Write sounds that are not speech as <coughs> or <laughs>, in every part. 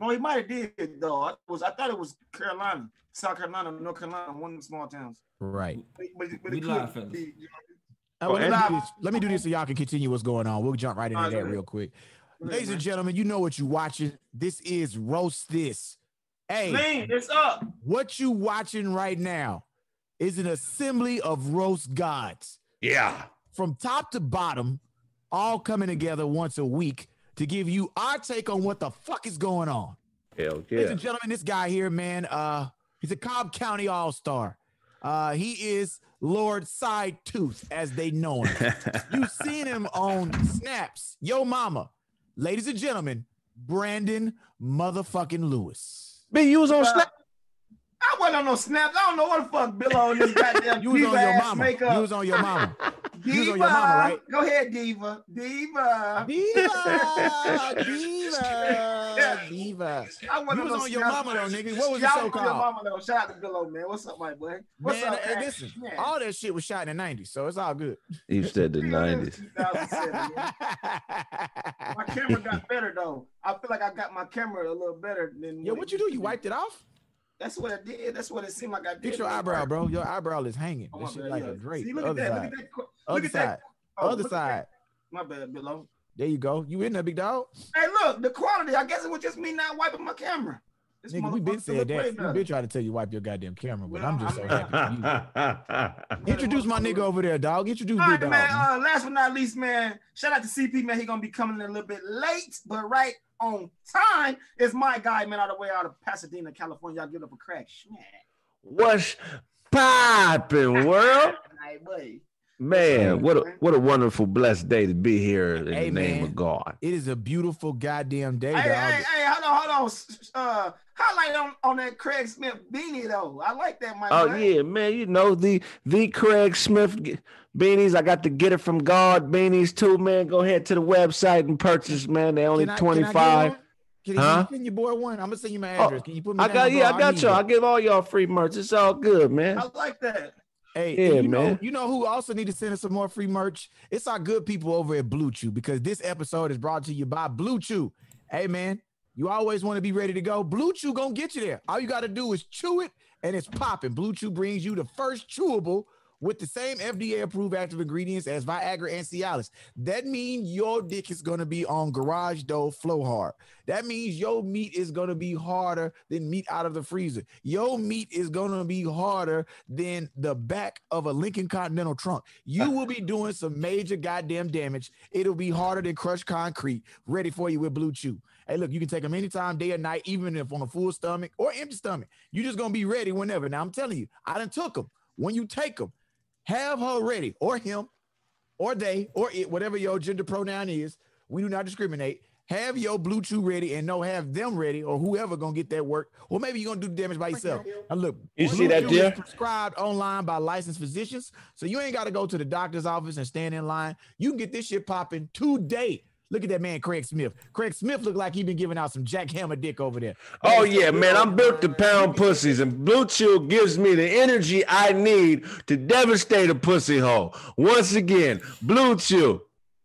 No, he might have did though. I was I thought it was Carolina, South Carolina, North Carolina, one of the small towns. Right. But, but, but We it live, could fellas. be, you Uh, well, let, me do this. let me do this so y'all can continue what's going on. We'll jump right into Alright, that ahead. real quick. know, Ladies and gentlemen, you know what you're watching. This is Roast This. Hey, Lean, it's up. what you watching right now is an assembly of roast gods Yeah. from top to bottom, all coming together once a week to give you our take on what the fuck is going on. Hell yeah. Ladies and gentlemen, this guy here, man, uh, he's a Cobb County All Star. Uh, he is Lord Side Tooth, as they know him. <laughs> You've seen him on Snaps, Yo Mama. Ladies and gentlemen, Brandon motherfucking Lewis. B, you was on Snap. I wasn't on no snaps. I don't know what the fuck Bill on this <laughs> goddamn You was on your mama. makeup. You was on your mama. Diva. you was on your mama, right? Go ahead, Diva. Diva. Diva, <laughs> diva, diva. I wasn't You was no on your mama though, nigga. What was Shout the show out your called? mama though. Shout out to Bill man. What's up, my boy? What's Man, up, hey, listen, Man. all that shit was shot in the 90s, so it's all good. <laughs> You said the nineties. My camera got better though. I feel like I got my camera a little better than. Yo, what you do? You wiped it off? That's what I did. That's what it seemed like I did. Fix your eyebrow, bro. Your eyebrow is hanging. Oh, That shit bad, like yeah. a drape. See, look at that. Look at that. Look Other at that. side. Oh, Other look at that. side. My bad, below. There you go. You in there, big dog? Hey, look, the quality. I guess it was just me not wiping my camera. This Nigga, we been motherfucker said that. way We been trying to tell you wipe your goddamn camera, but Well, I'm just so happy. for you. <laughs> Introduce my nigga over there, dog. Introduce All big right, dog. man. man. Uh, last but not least, man. Shout out to CP, man. He gonna be coming in a little bit late, but right on time is my guy, man, all the way out of Pasadena, California. Y'all give it up a crack. Schmack. What's popping, world? <laughs> Hey, boy. Man, what a what a wonderful blessed day to be here in Hey, the name man. of God. It is a beautiful goddamn day, Hey, dog. hey, hey, hold on, hold on. Uh, highlight on, on that Craig Smith beanie though. I like that, my Oh boy. yeah, man. You know the the Craig Smith g- beanies. I got to get it from God beanies too, man. Go ahead to the website and purchase, man. They're only Can I- can I twenty get five. one? Can you Huh? send your boy one? I'm gonna send you my Oh, address. Can you put me I got yeah, I got need y'all. it. I give all y'all free merch. It's all good, man. I like that. Hey, Yeah, and you know, man. you know who also need to send us some more free merch? It's our good people over at Blue Chew because this episode is brought to you by Blue Chew. Hey man, you always want to be ready to go. Blue Chew gonna get you there. All you got to do is chew it and it's popping. Blue Chew brings you the first chewable with the same FDA approved active ingredients as Viagra and Cialis. That means your dick is gonna be on garage door flow hard. That means your meat is gonna be harder than meat out of the freezer. Your meat is gonna be harder than the back of a Lincoln Continental trunk. You <laughs> will be doing some major goddamn damage. It'll be harder than crushed concrete. Ready for you with Blue Chew. Hey, look, you can take them anytime, day or night, even if on a full stomach or empty stomach. you just gonna be ready whenever. Now I'm telling you, I done took them. When you take them, have her ready, or him, or they, or it, whatever your gender pronoun is. We do not discriminate. Have your Blue Chew ready and no, have them ready, or whoever gonna get that work. Or maybe you're gonna do the damage by yourself. Now look, You see that, dear? prescribed online by licensed physicians, so you ain't got to go to the doctor's office and stand in line. You can get this shit popping today. Look at that man, Craig Smith. Craig Smith looked like he been giving out some jackhammer dick over there. Oh yeah, man. I'm built to pound pussies, and Blue Chew gives me the energy I need to devastate a pussy hole. Once again, Blue Chew.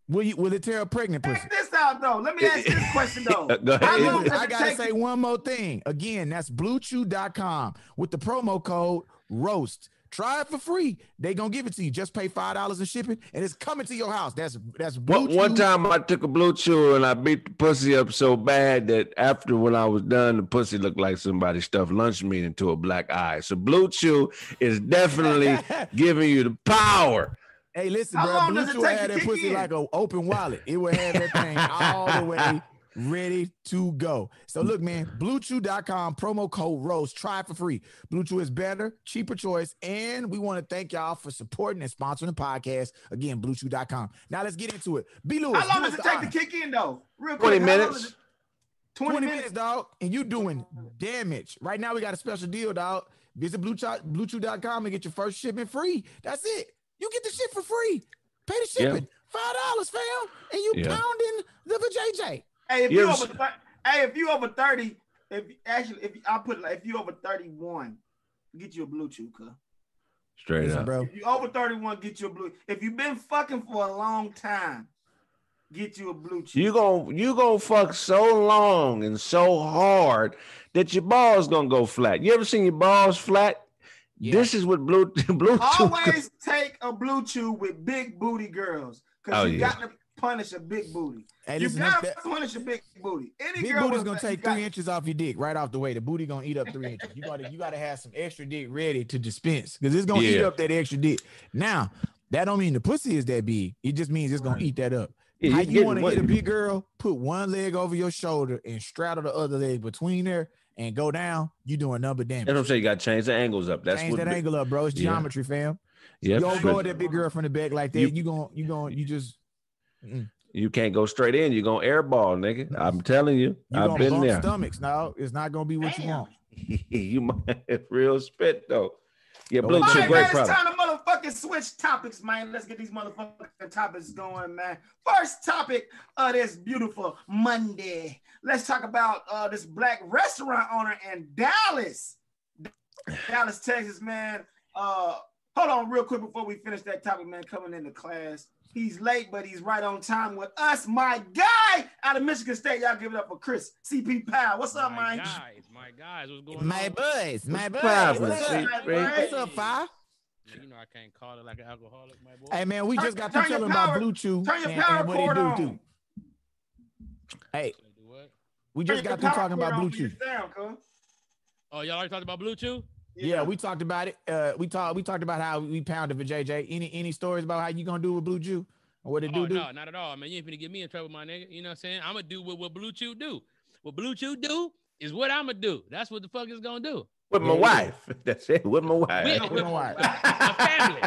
Will you? Will it tear a pregnant pussy? Check this out though. Let me ask you this question though. <laughs> Go ahead. How I gotta take- say one more thing. Again, that's bluechew.com with the promo code ROAST. Try it for free. They gonna give it to you. Just pay five dollars in shipping, and it's coming to your house. That's that's Blue One, one time I took a Blue Chew and I beat the pussy up so bad that after when I was done, the pussy looked like somebody stuffed lunch meat into a black eye. So Blue Chew is definitely <laughs> giving you the power. Hey, listen, How bro. Blue Chew had that pussy in? like an open wallet. It would have that thing all the <laughs> way ready to go. So look, man, bluechew.com, promo code ROAST. Try it for free. Blue Chew is better, cheaper choice. And we want to thank y'all for supporting and sponsoring the podcast. Again, bluechew.com. Now let's get into it. B. Lewis. How long does it take honor. to kick in though? Real 20 quick. minutes. 20, 20 minutes, minutes. dog, and you doing damage. Right now, we got a special deal, dog. Visit Blue Chew- bluechew.com and get your first shipment free. That's it. You get the shit for free. Pay the Yeah. shipping. Five dollars, fam. And you Yeah. pounding the vajayjay. Hey, if You you ever over, s- hey, if you over thirty, if actually, if I put it like, if you over thirty-one, get you a blue chew, cuz. Straight Listen, up. bro. If you over thirty-one, get you a blue. If you've been fucking for a long time, get you a blue chew. You gon' you gonna fuck so long and so hard that your balls gonna go flat. You ever seen your balls flat? Yeah. This is what blue <laughs> blue Always take a blue chew with big booty girls. Cause Oh, you yeah. got to punish a big booty. Hey, you listen, gotta that- punish a big booty. Any Big girl booty's gonna take you got- three inches off your dick right off the way. The booty gonna eat up three inches. You gotta you gotta have some extra dick ready to dispense because it's gonna eat up that extra dick. Now that don't mean the pussy is that big. It just means it's gonna eat that up. Yeah, How you you want to what- hit a big girl? Put one leg over your shoulder and straddle the other leg between there and go down. You doing number That's what damage. I'm saying. You got to change the angles up. That's Change what. that bi- angle up, bro. It's Yeah. geometry, fam. Yeah, you don't go sure. at that big girl from the back like that. You- You, gon' you gon' you just You can't go straight in. You're gonna airball, nigga. I'm telling you. you I've been there. stomachs. Now it's not gonna be what you want. <laughs> you might have <laughs> real spit though. Yeah, blue chew, great man, it's time to motherfucking switch topics, man. Let's get these motherfucking topics going, man. First topic of this beautiful Monday. Let's talk about uh, this black restaurant owner in Dallas, Dallas, Texas, man. Uh, hold on, real quick before we finish that topic, man. Coming into class, he's late, but he's right on time with us. My guy out of Michigan State. Y'all give it up for Chris CP Powell. What's up, my man? guys, my guys, what's going on? My on? boys, my boys. poppin', What's up? man? What's up, Fi? You know I can't call it like an alcoholic, my boy. Hey man, we Turn- just got turn to your tell him about power- Blue Chew turn your and, power and what it cord do on. too. Hey, what? we just got through talking about Blue Chew. Oh, y'all already talked about Blue Chew? Yeah, we talked about it. Uh, we talked we talked about how we pounded for JJ. Any any stories about how you gonna do with Blue Chew or what it do Oh do? no, not at all, man. You ain't gonna get me in trouble, my nigga. You know what I'm saying? I'm gonna do what, what Blue Chew do. What Blue Chew do is what I'm gonna do. That's what the fuck is gonna do. With my Yeah, wife. <laughs> That's it. With my wife. With- With my wife. My family.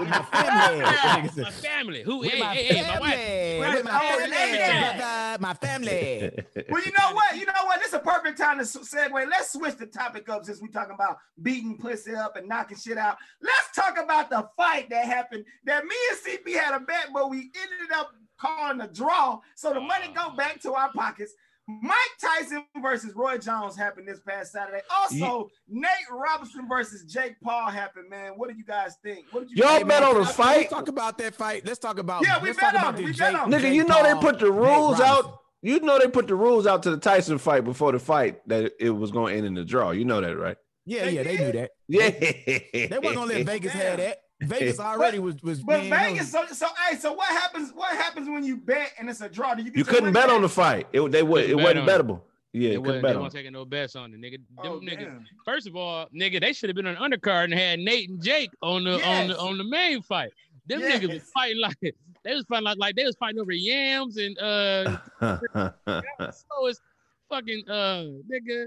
With my family. <laughs> <laughs> my family. Who? With Hey, my hey, hey, my wife. family. With my Right, family. everything. brother. My family. Well, you know what? You know what? This is a perfect time to segue. Let's switch the topic up since we're talking about beating pussy up and knocking shit out. Let's talk about the fight that happened. That me and CP had a bet, but we ended up calling a draw. So the money go back to our pockets. Mike Tyson versus Roy Jones happened this past Saturday. Also, Nate Robinson versus Jake Paul happened. Man, what do you guys think? What did you? Think? Y'all Hey, bet on the fight? Let's talk about that fight. Let's talk about. Yeah, we let's bet talk on about it. We this bet on. Nigga, Jake you know they put the rules out. You know they put the rules out to the Tyson fight before the fight that it was going to end in the draw. You know that, right? Yeah, They yeah, they did? knew that. Yeah. They weren't gonna let Vegas have that. Vegas But- already was was. But being Vegas, known- so so hey, so what happens? What happens when you bet and it's a draw? Do you get You couldn't bet on the fight. It they would it wasn't bettable. Yeah, They wasn't, bet they on. wasn't taking no bets on it, nigga. Them Oh, niggas. damn. First of all, nigga, they should have been on the undercard and had Nate and Jake on the on the on the main fight. Them Yes. niggas was fighting like they was fighting like, like they was fighting over yams and uh <laughs> so it's fucking uh nigga.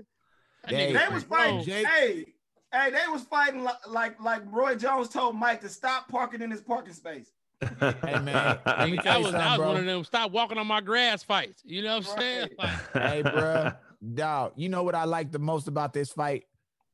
That nigga They was fighting. wrong. Jake- Hey, hey, they was fighting like, like like Roy Jones told Mike to stop parking in his parking space. Hey, man, <laughs> let me tell I you was, something, I was bro. one of them. Stop walking on my grass fights. You know what I'm saying? Right. <laughs> Like, Hey, bruh. Dog, you know what I like the most about this fight?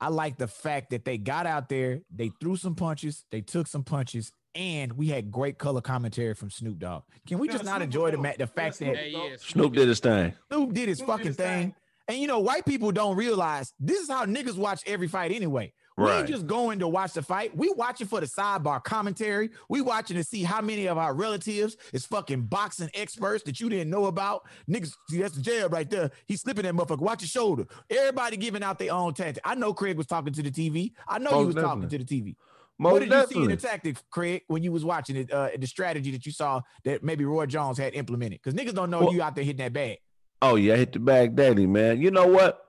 I like the fact that they got out there, they threw some punches, they took some punches, and we had great color commentary from Snoop Dogg. Can we Yeah, just not Snoop enjoy the was ma- dope. the fact Yeah, that hey, yeah, Snoop did his thing. Snoop did his Snoop did fucking his thing. thing. And you know, white people don't realize this is how niggas watch every fight anyway. We ain't just going to watch the fight. We watching for the sidebar commentary. We watching to see how many of our relatives is fucking boxing experts that you didn't know about. Niggas, see, that's the jab right there. He's slipping that motherfucker. Watch your shoulder. Everybody giving out their own tactic. I know Craig was talking to the TV. I know he Most was talking to the TV. Most what did you see in definitely. the tactic, Craig, when you was watching it? Uh, the strategy that you saw that maybe Roy Jones had implemented? Because niggas don't know Well- you out there hitting that bag. Oh yeah, I hit the bag daily, man. You know what?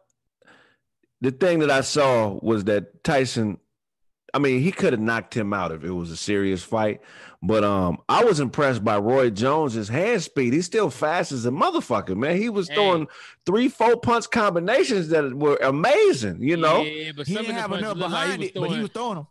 The thing that I saw was that Tyson. I mean, he could have knocked him out if it was a serious fight, but um, I was impressed by Roy Jones's hand speed. He's still fast as a motherfucker, man. He was Hey. throwing three, four punch combinations that were amazing. You know, yeah, but He some of didn't the have enough looked like he behind it, but he was throwing them.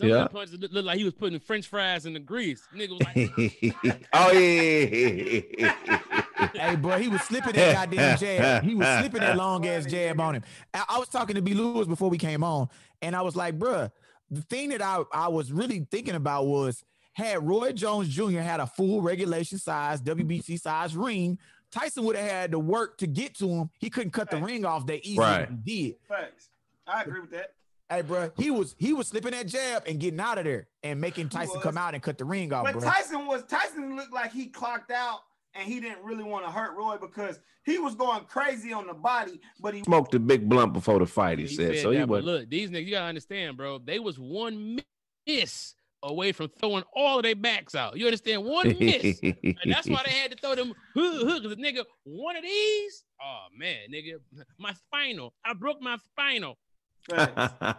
Some Yeah. of the punches looked looked like he was putting French fries in the grease. Nigga was like, oh yeah. Hey, bro, he was slipping that goddamn jab. He was <laughs> slipping that long ass jab on him. I, I was talking to B. Lewis before we came on, and I was like, bruh, the thing that I, I was really thinking about was had Roy Jones Jr. had a full regulation size, WBC size ring, Tyson would have had to work to get to him. He couldn't cut the ring off that easy Right. he did. Facts. I agree with that. Hey, bro, he was he was slipping that jab and getting out of there and making Tyson come out and cut the ring off, But bro. Tyson was Tyson looked like he clocked out and he didn't really want to hurt Roy because he was going crazy on the body, but he Smoked a big blunt before the fight. He, He said, said so. He that, but was. look, these niggas, you gotta understand, bro. They was one miss away from throwing all of their backs out. You understand? One <laughs> miss. And that's why they had to throw them hood hood. Cause the nigga, one of these, oh man, nigga, my spinal. I broke my spinal. <laughs>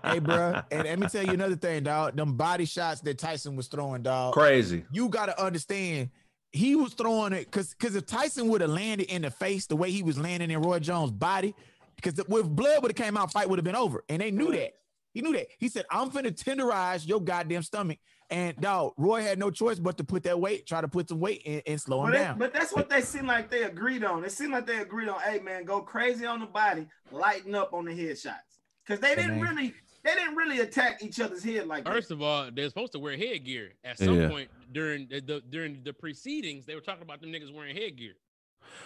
hey, bro. And let me tell you another thing, dog. Them body shots that Tyson was throwing, dog. Crazy. You got to understand. He was throwing it because because if Tyson would have landed in the face the way he was landing in Roy Jones' body, because with blood would have came out, fight would have been over, and they knew that. He knew that. He said, "I'm finna tenderize your goddamn stomach." And dog, Roy had no choice but to put that weight, try to put some weight and, and slow him But, down. but that's what they seem like they agreed on. It seemed like they agreed on, hey man, go crazy on the body, lighten up on the headshots. Because they didn't man. really, they didn't really attack each other's head like that. First of all, they're supposed to wear headgear. At some Yeah. point during the, the during the proceedings, they were talking about them niggas wearing headgear.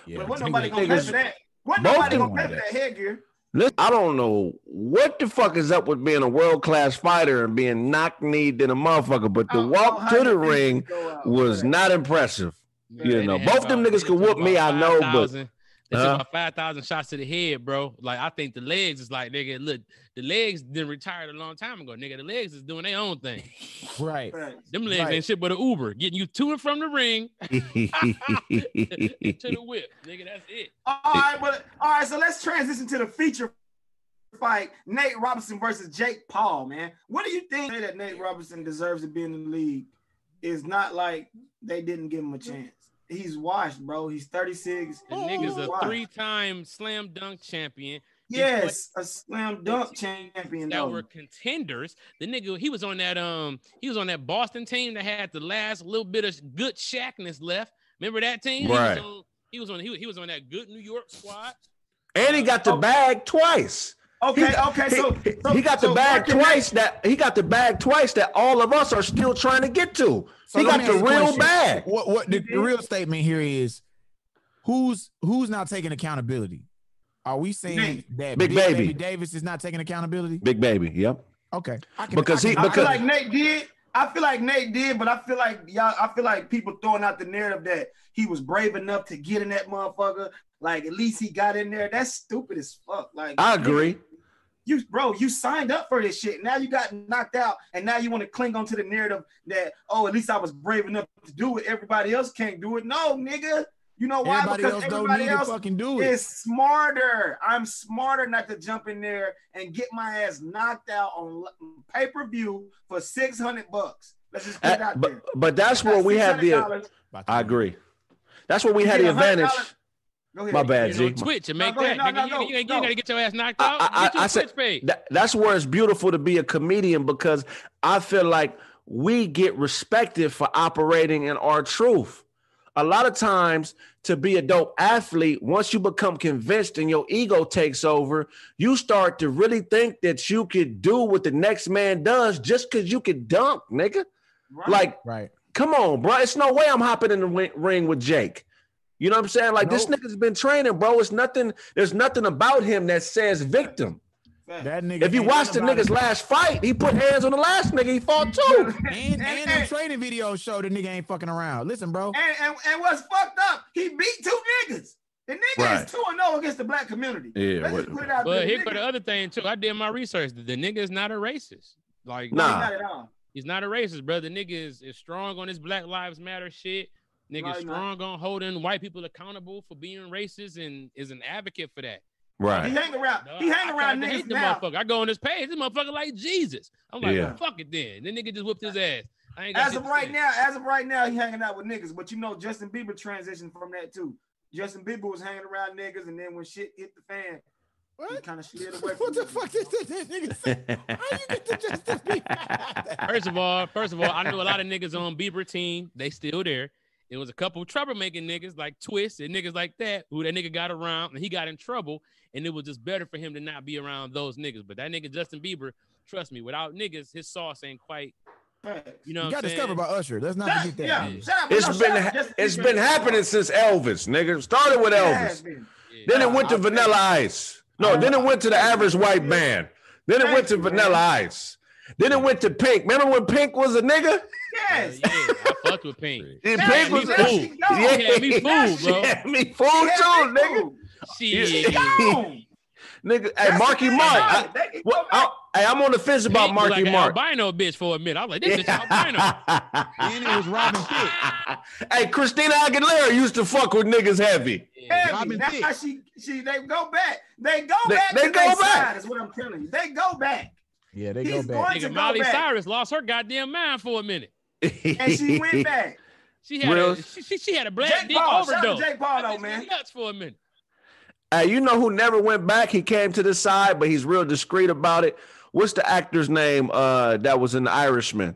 Yeah, But what niggas- nobody gonna pay for that? What both nobody gonna them pay for that headgear? Listen, I don't know what the fuck is up with being a world class fighter and being knock kneed in a motherfucker, but I the don't walk oh, how to the ring out was for not impressive. You know, both them niggas they could whoop me, I know, but- 5,000 They took Huh? about five thousand shots to the head, bro. Like I think the legs is like nigga. Look, the legs didn't retired a long time ago, nigga. The legs is doing their own thing. <laughs> right. Them legs Right. ain't shit but an Uber, getting you to and from the ring <laughs> <laughs> to the whip, nigga. That's it. All right, but all right, so let's transition to the feature fight: Nate Robinson versus Jake Paul. Man, what do you think that Nate Robinson deserves to be in the league? Is not like they didn't give him a chance. He's washed, bro. He's 36. The Oh, nigga's a wow. three-time slam dunk champion. Yes, a slam dunk champion. that though. were contenders. The nigga, he was on that um, he was on that Boston team that had the last little bit of good shackness left. Remember that team? Right. He was on. He was on. He he was on that good New York squad. and he got the bag twice. Okay, He okay, so, he, so he got the bag twice. That he got the bag twice that all of us are still trying to get to. So he got the ask you a real question. bag. What what the, the real statement here is who's who's not taking accountability? Are we saying Nate. that Big Big, Baby. Baby. Davis is not taking accountability? Big baby. Yep. Okay. I can, Because I he- can- I because- feel like Nate did. I feel like Nate did, but I feel like y'all. I feel like people throwing out the narrative that he was brave enough to get in that motherfucker. Like at least he got in there. That's stupid as fuck. Like I agree. You bro, you signed up for this shit. Now you got knocked out, and now you want to cling on to the narrative that oh, at least I was brave enough to do it. Everybody else can't do it. No, nigga. You know why? everybody because else don't everybody need else to fucking do it. it. is smarter. I'm smarter not to jump in there and get my ass knocked out on pay per view for six hundred bucks. Let's just put it Uh, out but there. but that's where we have the. I agree. That's where we had the get $100. advantage. Go ahead. My bad, Get on Z. Twitch and make go that. No, nigga. no, you, no, you, you no. gotta get your ass knocked I- out. I- get your I said- Twitch page. That, that's where it's beautiful to be a comedian because I feel like we get respected for operating in our truth. A lot of times, to be a dope athlete, once you become convinced and your ego takes over, you start to really think that you could do what the next man does just because you could dunk, nigga. Right. Like, right. come on, bro. It's no way I'm hopping in the ring with Jake. You know what I'm saying? Like, this nigga's been training, bro. It's nothing, there's nothing about him that says victim. That nigga. If you watch the nigga's about last fight, he put hands on the last nigga. He fought <laughs> too. it. and and And- the and- training videos show the nigga ain't fucking around. Listen, bro. And, and, and what's fucked up, he beat two niggas. The nigga Right. is 2 and 0 against the black community. Yeah, Let's what- just put it out But there. here The for the other thing too, I did my research. The nigga is not a racist. Like No, Nah. Not at all. he's not a racist, brother. The nigga is, is strong on his Black Lives Matter shit. Nigga No, is he strong on holding white people accountable for being racist and is an advocate for that. Right. He Right. hang around. No, he I- hang I around tried to hate niggas now. motherfucker. I go on this page, this motherfucker like Jesus. I'm like, Yeah. well, fuck it then. The nigga just whooped his ass. I ain't As of right now, as of right now, he hanging out with niggas. But you know, Justin Bieber transitioned from that too. Justin Bieber was hanging around niggas, and then when shit hit the fan, he What? kind of slid away. What the niggas. fuck did that that nigga say? How you get to Justin Bieber? First of all, first of all, I knew a lot of niggas on Bieber team. They still there. It was a couple troublemaking niggas like Twist and niggas like that who that nigga got around and he got in trouble. And it was just better for him to not be around those niggas. But that nigga Justin Bieber, trust me, without niggas, his sauce ain't quite. You know, You got discovered by Usher. Let's not Shut- forget that. yeah, Yeah. shut up. It's No, been shut up. ha- Justin it's Bieber been happening since Elvis, nigga. Started with Elvis. Yeah. Then it went to Vanilla Ice. No, then it went to the average white band. Then it went to Vanilla. Ice. Then it went to Pink. Remember when Pink was a nigga? Yeah, Yes. yeah, I fucked with Pink. <laughs> And Pink was now she fool. gone. Yeah, had me Now fooled, she- bro. Yeah, me fooled Yeah, too, they nigga. fool. Shit. She gone. Nigga, hey, Marky Mark. I, it. They can well. I, hey, I'm on the fence about Pink was Marky like an Mark. albino bitch for a minute. I was like, this bitch albino. And <laughs> it was Robin Thicke. <laughs> hey, Christina Aguilera used to fuck with niggas heavy. Heavy. Robin Now Thicke. she, she, they go back. They go They- back. they go their back. Side, is what I'm telling you. They go back, Yeah, they He's go back. going- to Nigga, go Miley back. Cyrus lost her goddamn mind for a minute. and she went <laughs> back. She had Real- a, she, she, she had a black Jake dick Paul, shout out overdose. to Jake Paul, though, man. nuts for a minute. Hey, you know who never went back? He came to the side, but he's real discreet about it. What's the actor's name? Uh, that was an Irishman.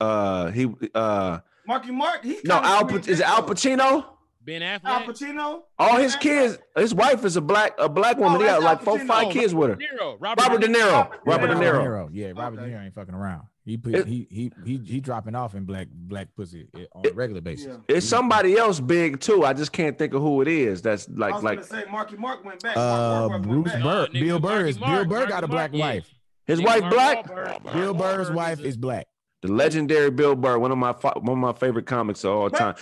Uh, he uh, Marky Mark. He's no, Al is it Al. Pacino? Ben Al Affleck. Pacino. All his kids, his wife is a black a black woman. he that's got like Al four, Pacino. five Oh, kids with her. De Niro. Robert, Robert De Niro. Robert Robert De De Niro. Niro. Yeah, Robert Okay. De Niro ain't fucking around. He put It- he he he he dropping off in black black pussy eh, on a regular basis. Yeah. It's somebody else big too. I just can't think of who it is. That's I like was like gonna say Marky Mark went back. Uh, Mark, Mark, Mark went Bruce back. Burr, nigga, Bill Marky Burr is Bill Mark, Burr got a black Mark, yeah. wife. his Nigga, wife Mark black. Wahlberg. Bill Mark Burr's Wahlberg wife a- is black. The legendary Bill Burr, one of my fi- one of my favorite comics of all But- time.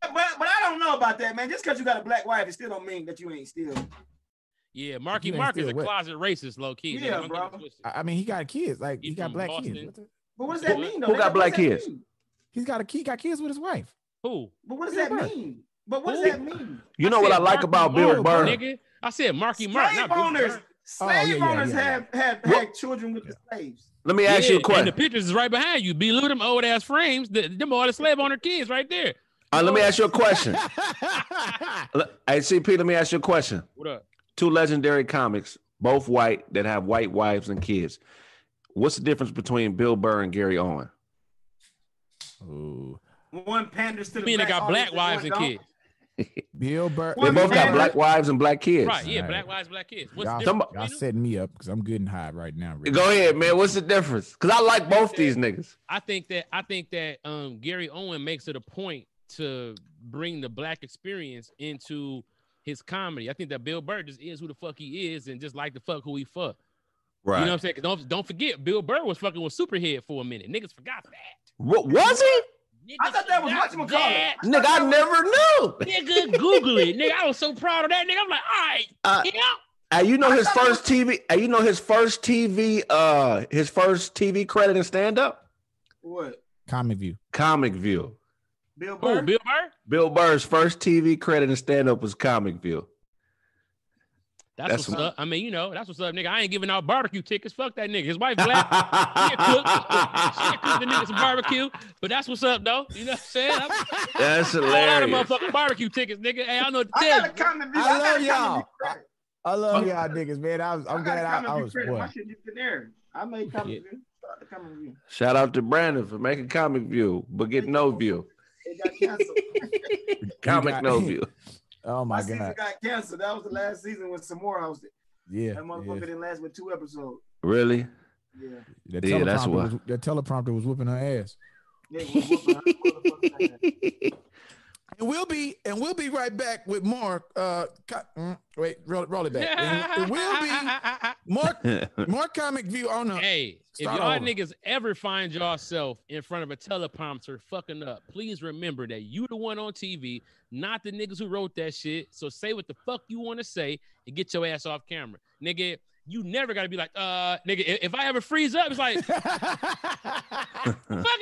But but I don't know about that, man. Just because you got a black wife, it still don't mean that you ain't still. Yeah, Marky Mark is a what? closet racist, low key. Yeah, Nigga, bro. I I mean, he got kids. Like he He got black Boston. kids. What the- But what does that mean? Though? who got black kids? mean? He's got a he got kids with his wife. Who? But what does Bill that Burr. mean? But what does that mean? You know what I like Marky about Bill Mark, Burr? Nigga, I said Marky Mark, Slave not Bill owners, Burr. Oh, slave Oh, yeah, yeah, owners yeah, have have had children with the slaves. Let me ask you a Yeah, And question. the pictures is right behind you. Be them old ass frames. The, them all the slave owner kids right there. Uh, let me ask you a question. <laughs> Le- Hey, CP, let me ask you a question. What up? Two legendary comics, both white, that have white wives and kids. What's the difference between Bill Burr and Gary Owen? Ooh. One panders to You the mean they got black wives and kids? Bill Burr. They both got black wives and black kids. Right, yeah, Alright. black wives, black kids. What's Y'all, the difference y'all setting me up because I'm good and high right now. Rick. Go ahead, man. What's the difference? Because I like both these niggas. I think that I think that um Gary Owen makes it a point to bring the black experience into his comedy. I think that Bill Burr just is who the fuck he is and just like the fuck who he fuck. Right. You know what I'm saying? Don't don't forget, Bill Burr was fucking with Superhead for a minute. Niggas forgot that. What was he? Niggas I thought that was forgot whatchamacallit. that. Nigga, I never knew. Nigga, Google it. Nigga, I was so proud of that. Nigga, I'm like, all right, Uh, yeah. Hey, you know I his thought it first TV. Hey, you know his first TV. Uh, his first TV credit in stand up. What? Comic View. Comic View. Bill Who, Burr? Bill Burr? Bill Burr's first TV credit in stand up was Comic View. That's, That's what's some- up. I mean, you know, that's what's up, nigga. I ain't giving out barbecue tickets. Fuck that nigga. His wife <laughs> black. She cook. She cook the nigga some barbecue. But that's what's up, though. You know what I'm saying? I'm That's all out of hilarious. motherfucking barbecue tickets, nigga. Hey, I know what to I got a you. comment. view. I got love y'all. view. I love y'all niggas, man. I was, I I'm got a glad I, comment I view was credit. boy. My shit just been there. I made comment view. Start the comment view. Shout out to Brandon for making Comic View, but get no view. It got canceled. <laughs> Comic got- no view. <laughs> Oh My my season god. got canceled. That was the last season when Sommore hosted. Yeah. That motherfucker yeah. didn't last but two episodes. Really? Yeah. The Yeah, that's teleprompter why. was, the teleprompter was whooping her ass. <laughs> They And we'll be and we'll be right back with more. Uh, co- mm, wait, roll, roll it back. And it will be <laughs> more more comic view on the. Hey, if y'all over. niggas ever find yourself in front of a teleprompter fucking up, please remember that you the one on TV, not the niggas who wrote that shit. So say what the fuck you want to say and get your ass off camera. Nigga, you never gotta be like, uh, nigga, if- if I ever freeze up, it's like, <laughs> fucking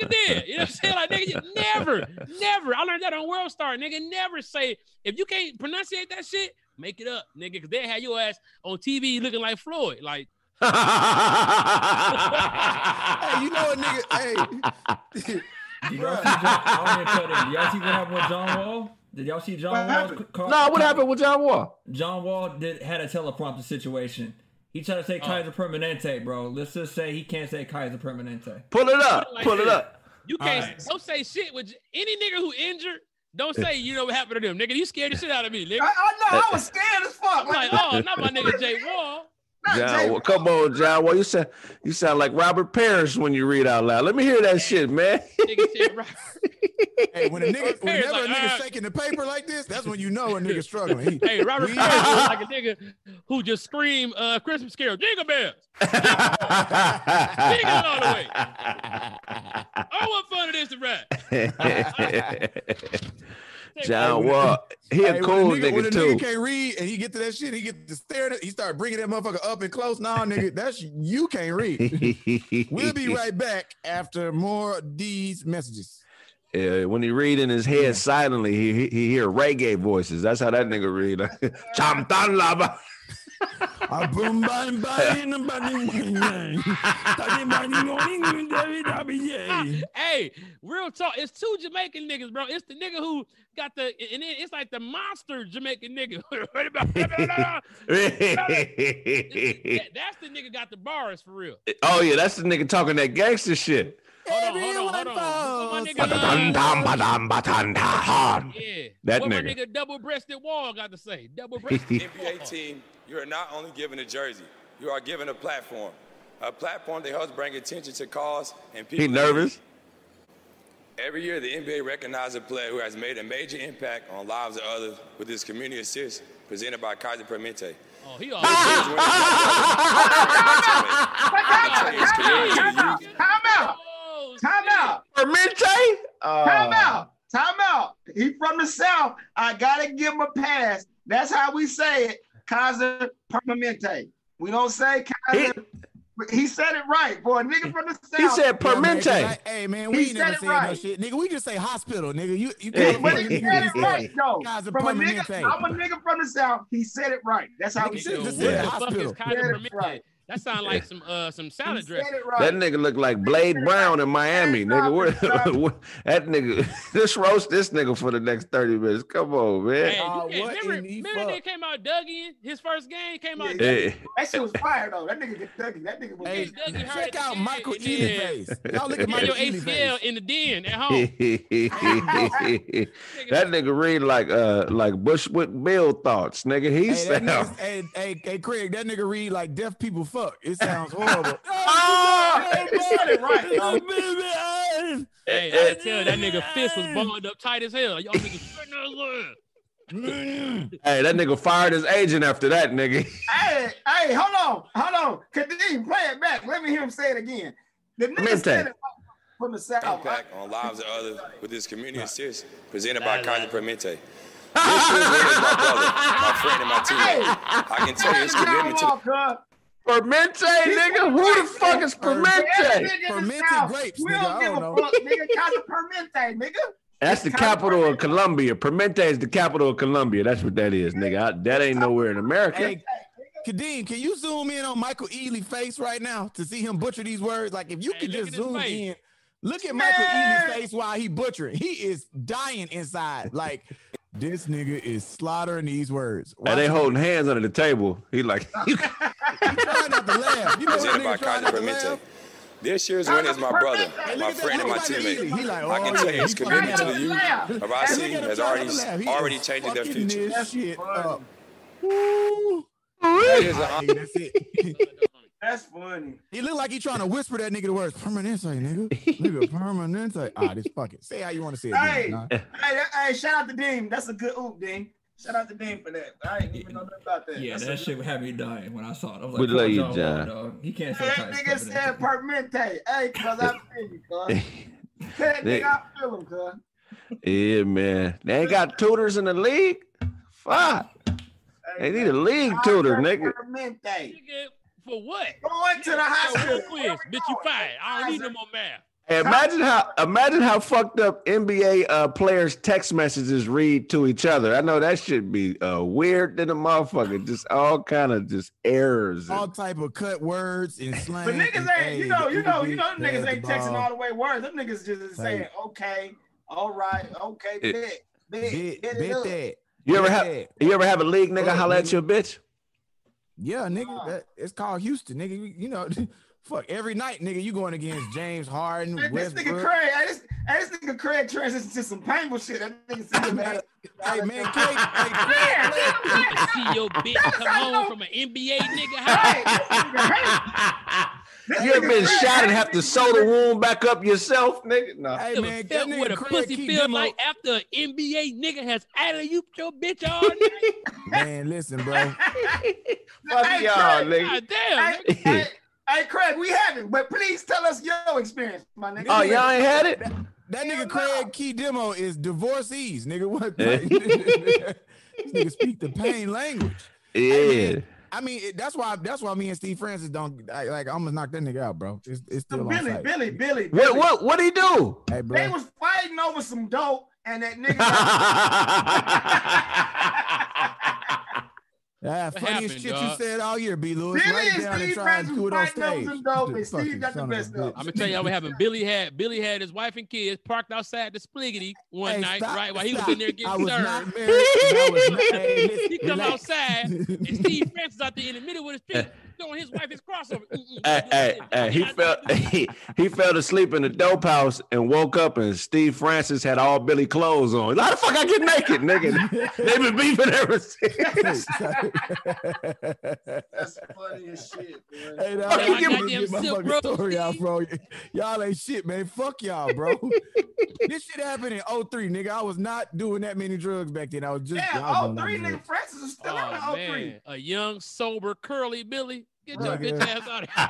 dead. You know what I'm saying? Like, nigga, you never, never. I learned that on World Star, nigga. Never say, if you can't pronunciate that shit, make it up, nigga, because they had your ass on TV looking like Floyd. Like, <laughs> hey, you know what, nigga? Hey, <laughs> Did y'all see John, I to. Did y'all see what happened with John Wall? Did y'all see John What Wall's happened? car? no, what happened with John Wall? John Wall did had a teleprompter situation. He tried to say Oh. Kaiser Permanente, bro. Let's just say he can't say Kaiser Permanente. Pull it up. Like Pull it up. You can't Alright. don't say shit with any nigga who injured. Don't say you know what happened to them, nigga. You scared the shit out of me, nigga. I, I know. I was scared as fuck. I'm like, oh, not my nigga Jay Wall. Not John, well, come on, John. Well, you sound you sound like Robert Parish when you read out loud. Let me hear that shit, man. Nigga said, <laughs> right. Hey, when a nigga, Hey, whenever like, a nigga uh, shaking the paper like this, that's when you know a nigga struggling. He, Hey, Robert we- Parrish was like a nigga who just screamed uh, Christmas Carol, Jingle Bells. Jingle all the way. <laughs> I want fun it is to rap. <laughs> John Wall, he a Hey, cool when a nigga, when nigga a too. nigga can't read and he get to that shit, he get to staring at, he start bringing that motherfucker up and close. Nah, nigga, that's you can't read. We'll be right back after more of these messages. Yeah, when he read in his head silently, he he, he hear reggae voices. That's how that nigga read. Cham tan lava. Ah, hey, real talk. It's two Jamaican niggas, bro. It's the nigga who got the, and then it's like the monster Jamaican nigga. <laughs> That- that's the nigga got the bars for real. oh yeah, that's the nigga talking that gangster shit. Hold on, hold on, hold on. What my nigga, Ba-da-dum-dum, ba-dum, ba-dum-dum. yeah, That what my nigga. nigga double-breasted wall got to say. Double-breasted. <laughs> NBA team, you are not only given a jersey, you are given a platform. A platform that helps bring attention to cause and people. He in nervous. need. Every year, the NBA recognizes a player who has made a major impact on lives of others with his community assist presented by Kaiser Permanente. Oh, he all. Time out. Time shit. out. Permente? Time uh. out. Time out. He from the South. I gotta give him a pass. That's how we say it. Kaiser Permanente. We don't say Kaiser. He, said it right, boy. A nigga from the South. He said Yeah, man, 'cause Permente. I- hey man, He we ain't never it said no shit, nigga. We just say hospital, nigga. You you Hey, can't. But he said it right, though. Kaiser From a nigga, I'm a nigga from the South. He said it right. That's how Nigga we said say Nigga, just what said the fuck hospital. is Kaiser Yeah, Permente? right. That sound like some uh some salad dressing. right. That nigga look like Blade Brown in Miami, nigga. Where, where- that nigga, <laughs> just roast this nigga for the next 30 minutes. Come on, man. you Uh, what remember, remember they came out Dougie his first game came out. Yeah. Hey, <laughs> That shit was fire though. That nigga get Dougie. That nigga was Hey, Dougie check out Michael and Ealy face. <laughs> Y'all look at Get Michael your Ealy ACL face. in the den at home. that nigga read like uh like Bushwick Bill thoughts, nigga. He Hey, sound. nigga, hey, hey, hey, Craig, that nigga read like deaf people fuck. It sounds horrible. Oh, he said it right. Oh, <laughs> baby, Hey, I can tell that nigga fist was balled up tight as hell. Y'all niggas shutting us. Hey, that nigga fired his agent after that, nigga. Hey, hey, hold on, hold on. Kadeem, play it back. Let me hear him say it again. The nigga said it from the South. impact on lives of others with this community assist presented by Nah, Kaiser. Permente. This is my brother, my friend, and my teammate. I can tell you his commitment to the Permente, nigga. Who the fuck is Permente? Fermented grapes, We nigga, don't I give don't a know. fuck, nigga. Kaiser Permente, nigga. That's the capital of Colombia. Permente is the capital of Colombia. That's what that is, nigga. I- that ain't nowhere in America. Hey, Kadeem, can you zoom in on Michael Ealy face right now to see him butcher these words? Like if you Hey, could just zoom in, look at Michael Man. Ealy's face while he butchering. He is dying inside. Like this nigga is slaughtering these words. And they holding hands under the table. He like, <laughs> He trying not to laugh. You know what presented nigga trying not to laugh? This year's winner is my brother, my friend, and my teammate. Ealy. He like, I can oh, tell yeah, you his he commitment to the fucking youth laugh. of our Hey, city has already not to laugh. He already is changing their future. This shit up. Woo. It is an Nigga, that's funny. He look like he trying to whisper that nigga the words permanente, nigga. Nigga, <laughs> permanente. Ah, this fucking. Say how you want to say it. Hey, Nah. hey, that- hey, shout out to Dean. That's a good oop, Dean. Shout out to Dean for that. I didn't even know nothing about that. Yeah, That's that a- shit had me dying when I saw it. I was like, We "Fuck love you, Wall, John." dog. He can't say That Kaiser nigga said Permanente. Hey, cuz I feel you, cuz. <laughs> That nigga, I feel him, cuz. yeah, man. They ain't got tutors in the league. Fuck. They need a league tutor, nigga. Permente. Nigga, for what? Going to the Yo, hospital. real quiz. Bitch, you fired. I don't need no more math. Hey, imagine how imagine how fucked up NBA uh, players' text messages read to each other. I know that should be uh, weird than a motherfucker. Just all kind of just errors. and- all type of cut words and slang. But niggas ain't, you know, you know, you know, them niggas ain't texting all the way words. Them niggas just saying, okay, all right, okay, It- bet, bet, Bet, bet, bet it up. that. you ever have you ever have a league nigga Fuck, holler at your bitch? Yeah, nigga, that, it's called Houston, nigga. You, you know, <laughs> Fuck every night, nigga. You going against James Harden, Hey, this nigga Westbrook. Craig, hey, this, hey, this nigga Craig transitioned to some painful shit. That nigga said, man. Hey man, Craig, hey, Craig, see your <laughs> bitch come home from an NBA nigga house. Hey, <laughs> this nigga hate. This You ever been shot and have to sew the wound back up yourself, nigga? No. hey man, that felt what a Craig pussy keep feels like after an NBA nigga has alley you your bitch <laughs> all night? Man, listen, bro. <laughs> Fuck Hey, y'all, Craig, nigga. God damn. Hey, hey, hey, Craig, we haven't, but please tell us your experience, my nigga. Oh, y'all ain't had it? That Hell nigga no. Craig Key Demo is divorcees, nigga. What? <laughs> this nigga speak the pain language. Yeah. I mean, it, that's why that's why me and Steve Francis don't I, like. I'm gonna knock that nigga out, bro. It's, it's still on Billy, site. Billy, Billy, What Billy. what what he do? Hey, They was fighting over some dope, and that nigga. <laughs> Ah, What funniest happened, shit dog? you said all year, B. Lewis. Billy Write and it down and Steve try and do it on stage. some dope, and Steve got the son of a best bitch. of I'm gonna tell y'all what happened. Billy had Billy had his wife and kids parked outside the Spliggity one Hey, night, stop, right? While he was stop. in there I getting was served. not married. I was not, hey, <laughs> He come relax. outside and Steve <laughs> Francis out there in the middle with his street throwing his wife his crossover. <laughs> Hey, hey, hey, he fell <laughs> he, he fell asleep in the dope house and woke up and Steve Francis had all Billy clothes on. How the fuck I get naked, nigga? <laughs> they been beefing ever since. That's funny as shit, man. Hey, dog, Fuck I you, can't give me- get my Silk fucking Road, story out, bro. Y'all ain't shit, man. Fuck y'all, bro. this shit happened in 03, nigga. I was not doing that many drugs back then. I was just Yeah, I was oh doing three nigga. Francis is still Oh in the oh man, 03. a young, sober, curly Billy. Get your Nigga. bitch ass out of here.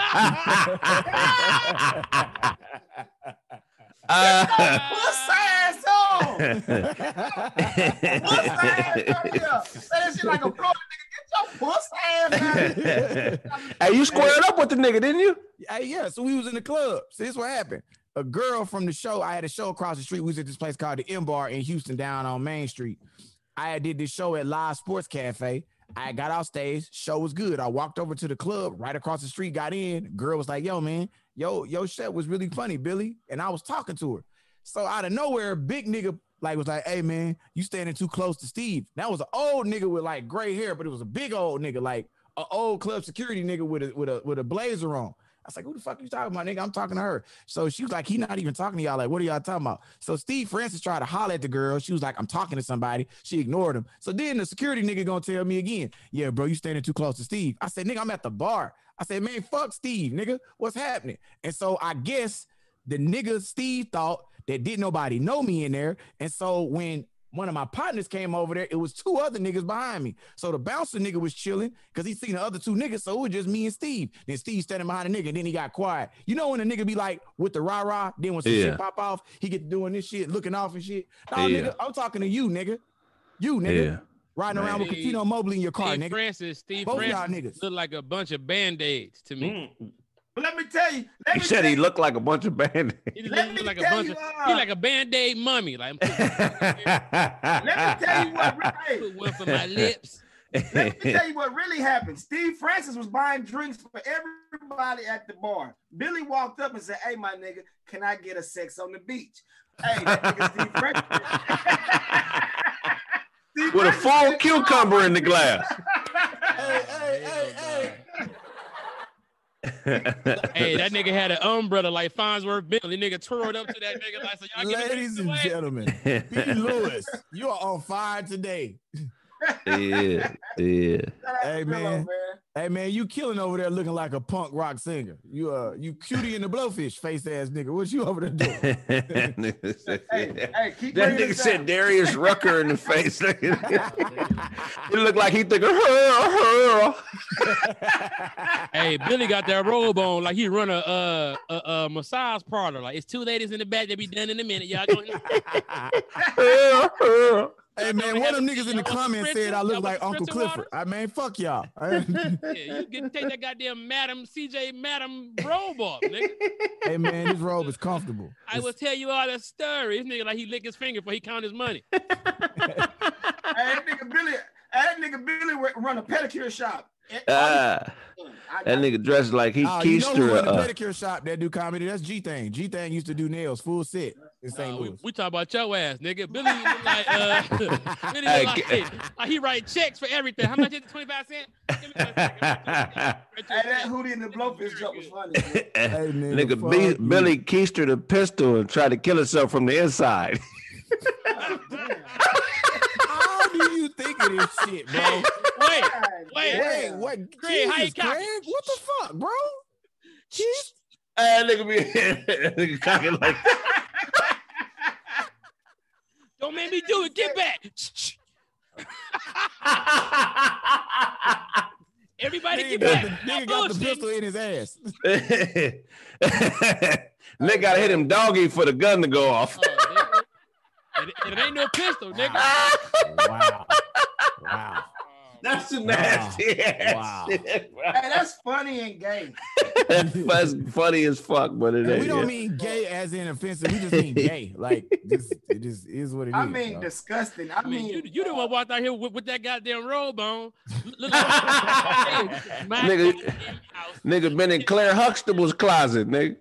Puss ass on. Puss ass on here. Say that shit like a Florida nigga. Get your puss ass out here. hey, you squared up with the nigga, didn't you? Hey, yeah, so we was in the club. So this what happened. A girl from the show, I had a show across the street. We was at this place called the M Bar in Houston, down on Main Street. I did this show at Live Sports Cafe. I got off stage. Show was good. I walked over to the club right across the street. Got in. Girl was like, "Yo, man, yo, yo, set was really funny, Billy." And I was talking to her. So out of nowhere, big nigga like was like, "Hey, man, you standing too close to Steve." That was an old nigga with like gray hair, but it was a big old nigga, like an old club security nigga with a with a with a blazer on. I was like, who the fuck you talking about, nigga? I'm talking to her. So she was like, he not even talking to y'all. Like, what are y'all talking about? So Steve Francis tried to holler at the girl. She was like, I'm talking to somebody. She ignored him. So then the security nigga gonna tell me again, yeah, bro, you standing too close to Steve. I said, nigga, I'm at the bar. I said, man, fuck Steve, nigga. What's happening? And so I guess the nigga Steve thought that didn't nobody know me in there. And so when one of my partners came over there, it was two other niggas behind me. So the bouncer nigga was chilling because he seen the other two niggas. So it was just me and Steve. Then Steve standing behind the nigga, and then he got quiet. You know when a nigga be like with the rah rah, then when some Yeah. shit pop off, he get doing this shit, looking off and shit. No, Yeah. nigga, I'm talking to you, nigga. You, nigga. Yeah. Riding around with Man. Cuttino Mobley in your car, Steve nigga. Francis, Steve Both y'all Francis niggas. look like a bunch of band-aids to me. Mm. But let me tell you. Let He me said he you, looked like a bunch of band. He just Let me like a bunch you, of uh, he like a band-aid mummy. Like <laughs> Let me tell you what. Hey, <laughs> put one for my lips. let me tell you what really happened. Steve Francis was buying drinks for everybody at the bar. Billy walked up and said, "Hey, my nigga, can I get a sex on the beach?" Hey, that nigga Steve <laughs> Francis. Steve With a full cucumber in the glass. Hey, hey, hey, hey. <laughs> Hey, that nigga had an umbrella like Fonzworth Bentley. Nigga twirled up to that nigga like, so y'all Ladies and away? gentlemen, <laughs> B. Lewis, you are on fire today. Yeah, yeah. Shout out to Hey, man. Hey man, you killing over there looking like a punk rock singer. You uh you cutie in the blowfish face ass nigga. What you over there doing? <laughs> Hey, hey, keep that nigga it said. Darius <laughs> Rucker in the face. it <laughs> looked like he thinking, her, her. Hey, Billy got that robe on like he run a uh a, a massage parlor. Like it's two ladies in the back. They be done in a minute. Y'all going her, her. Hey man, one of them niggas in the comments spritzer? said I look like Uncle Clifford. water? I mean, fuck y'all. <laughs> Yeah, you can take that goddamn Madam CJ Madam robe off, nigga. hey man, this robe is comfortable. I will tell you all that story. This nigga like he lick his finger before he count his money. <laughs> Hey, that nigga Billy, that nigga Billy run a pedicure shop. Ah, <laughs> I that nigga dressed like he Oh, you know who keister. run the uh, pedicure shop that do comedy? That's G Thing. G Thing used to do nails full set. In St. Uh, we, Louis. we talk about your ass, nigga. Billy like uh, <laughs> Billy Hey, like, g- like he write checks for everything. How much is it? Twenty five cent. Give. <laughs> Hey, that Hootie and the Blowfish joke was funny. man. <laughs> Hey, nigga, Nigga, B- you. Billy keistered a pistol and tried to kill himself from the inside. How do you think of this shit, bro? Wait, wait. Wait, Damn. what? Craig, how you Jesus. Craig, what the fuck, bro? Jeez. Hey, nigga be nigga cocking like Don't make me do it. Get back. <laughs> Everybody Nigga get got back. the, nigga got the pistol in his ass. <laughs> Nigga gotta hit him doggy for the gun to go off. Oh, it, it ain't no pistol, nigga. <laughs> Wow. Wow. That's too Wow. nasty. ass Wow. shit, bro. Hey, that's funny and gay. <laughs> <laughs> That's funny as fuck, but it And ain't. we don't yeah. mean gay as in offensive. We just mean gay. <laughs> Like just, it just is what it is. I mean, bro. disgusting. I I mean, mean, you, you the one walked out here with, with that goddamn robe on. Look like Nigga- Nigga been in Claire Huxtable's closet, nigga.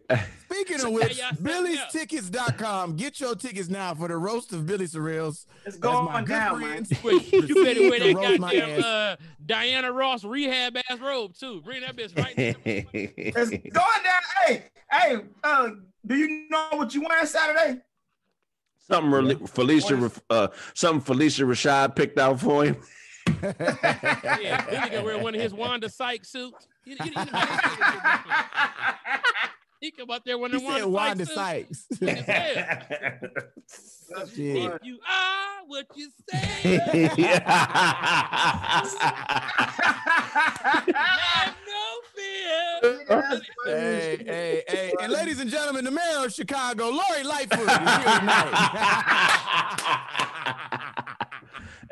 Speaking of <laughs> which, y'all set Billy'sTickets.com. Get your tickets now for the roast of Billy Sorrells. it's That's my going good down, man. <laughs> Wait, you better wear To that roast goddamn uh, Diana Ross rehab ass robe too. Bring that bitch right. there. <laughs> It's going down. Hey, hey, uh, do you know what you wearing Saturday? something Rel- Felicia, uh, something Phylicia Rashad picked out for him. Yeah, Billy gonna wear one of his Wanda Sykes suits. You, you, you know how he come out there one He of them said Wanda, Wanda Sykes. Sykes. Yeah. That's <laughs> Shit. fun. If you are what you say, <laughs> have <laughs> no fear. Hey, hey, hey. And ladies and gentlemen, the mayor of Chicago, Lori Lightfoot, is here tonight.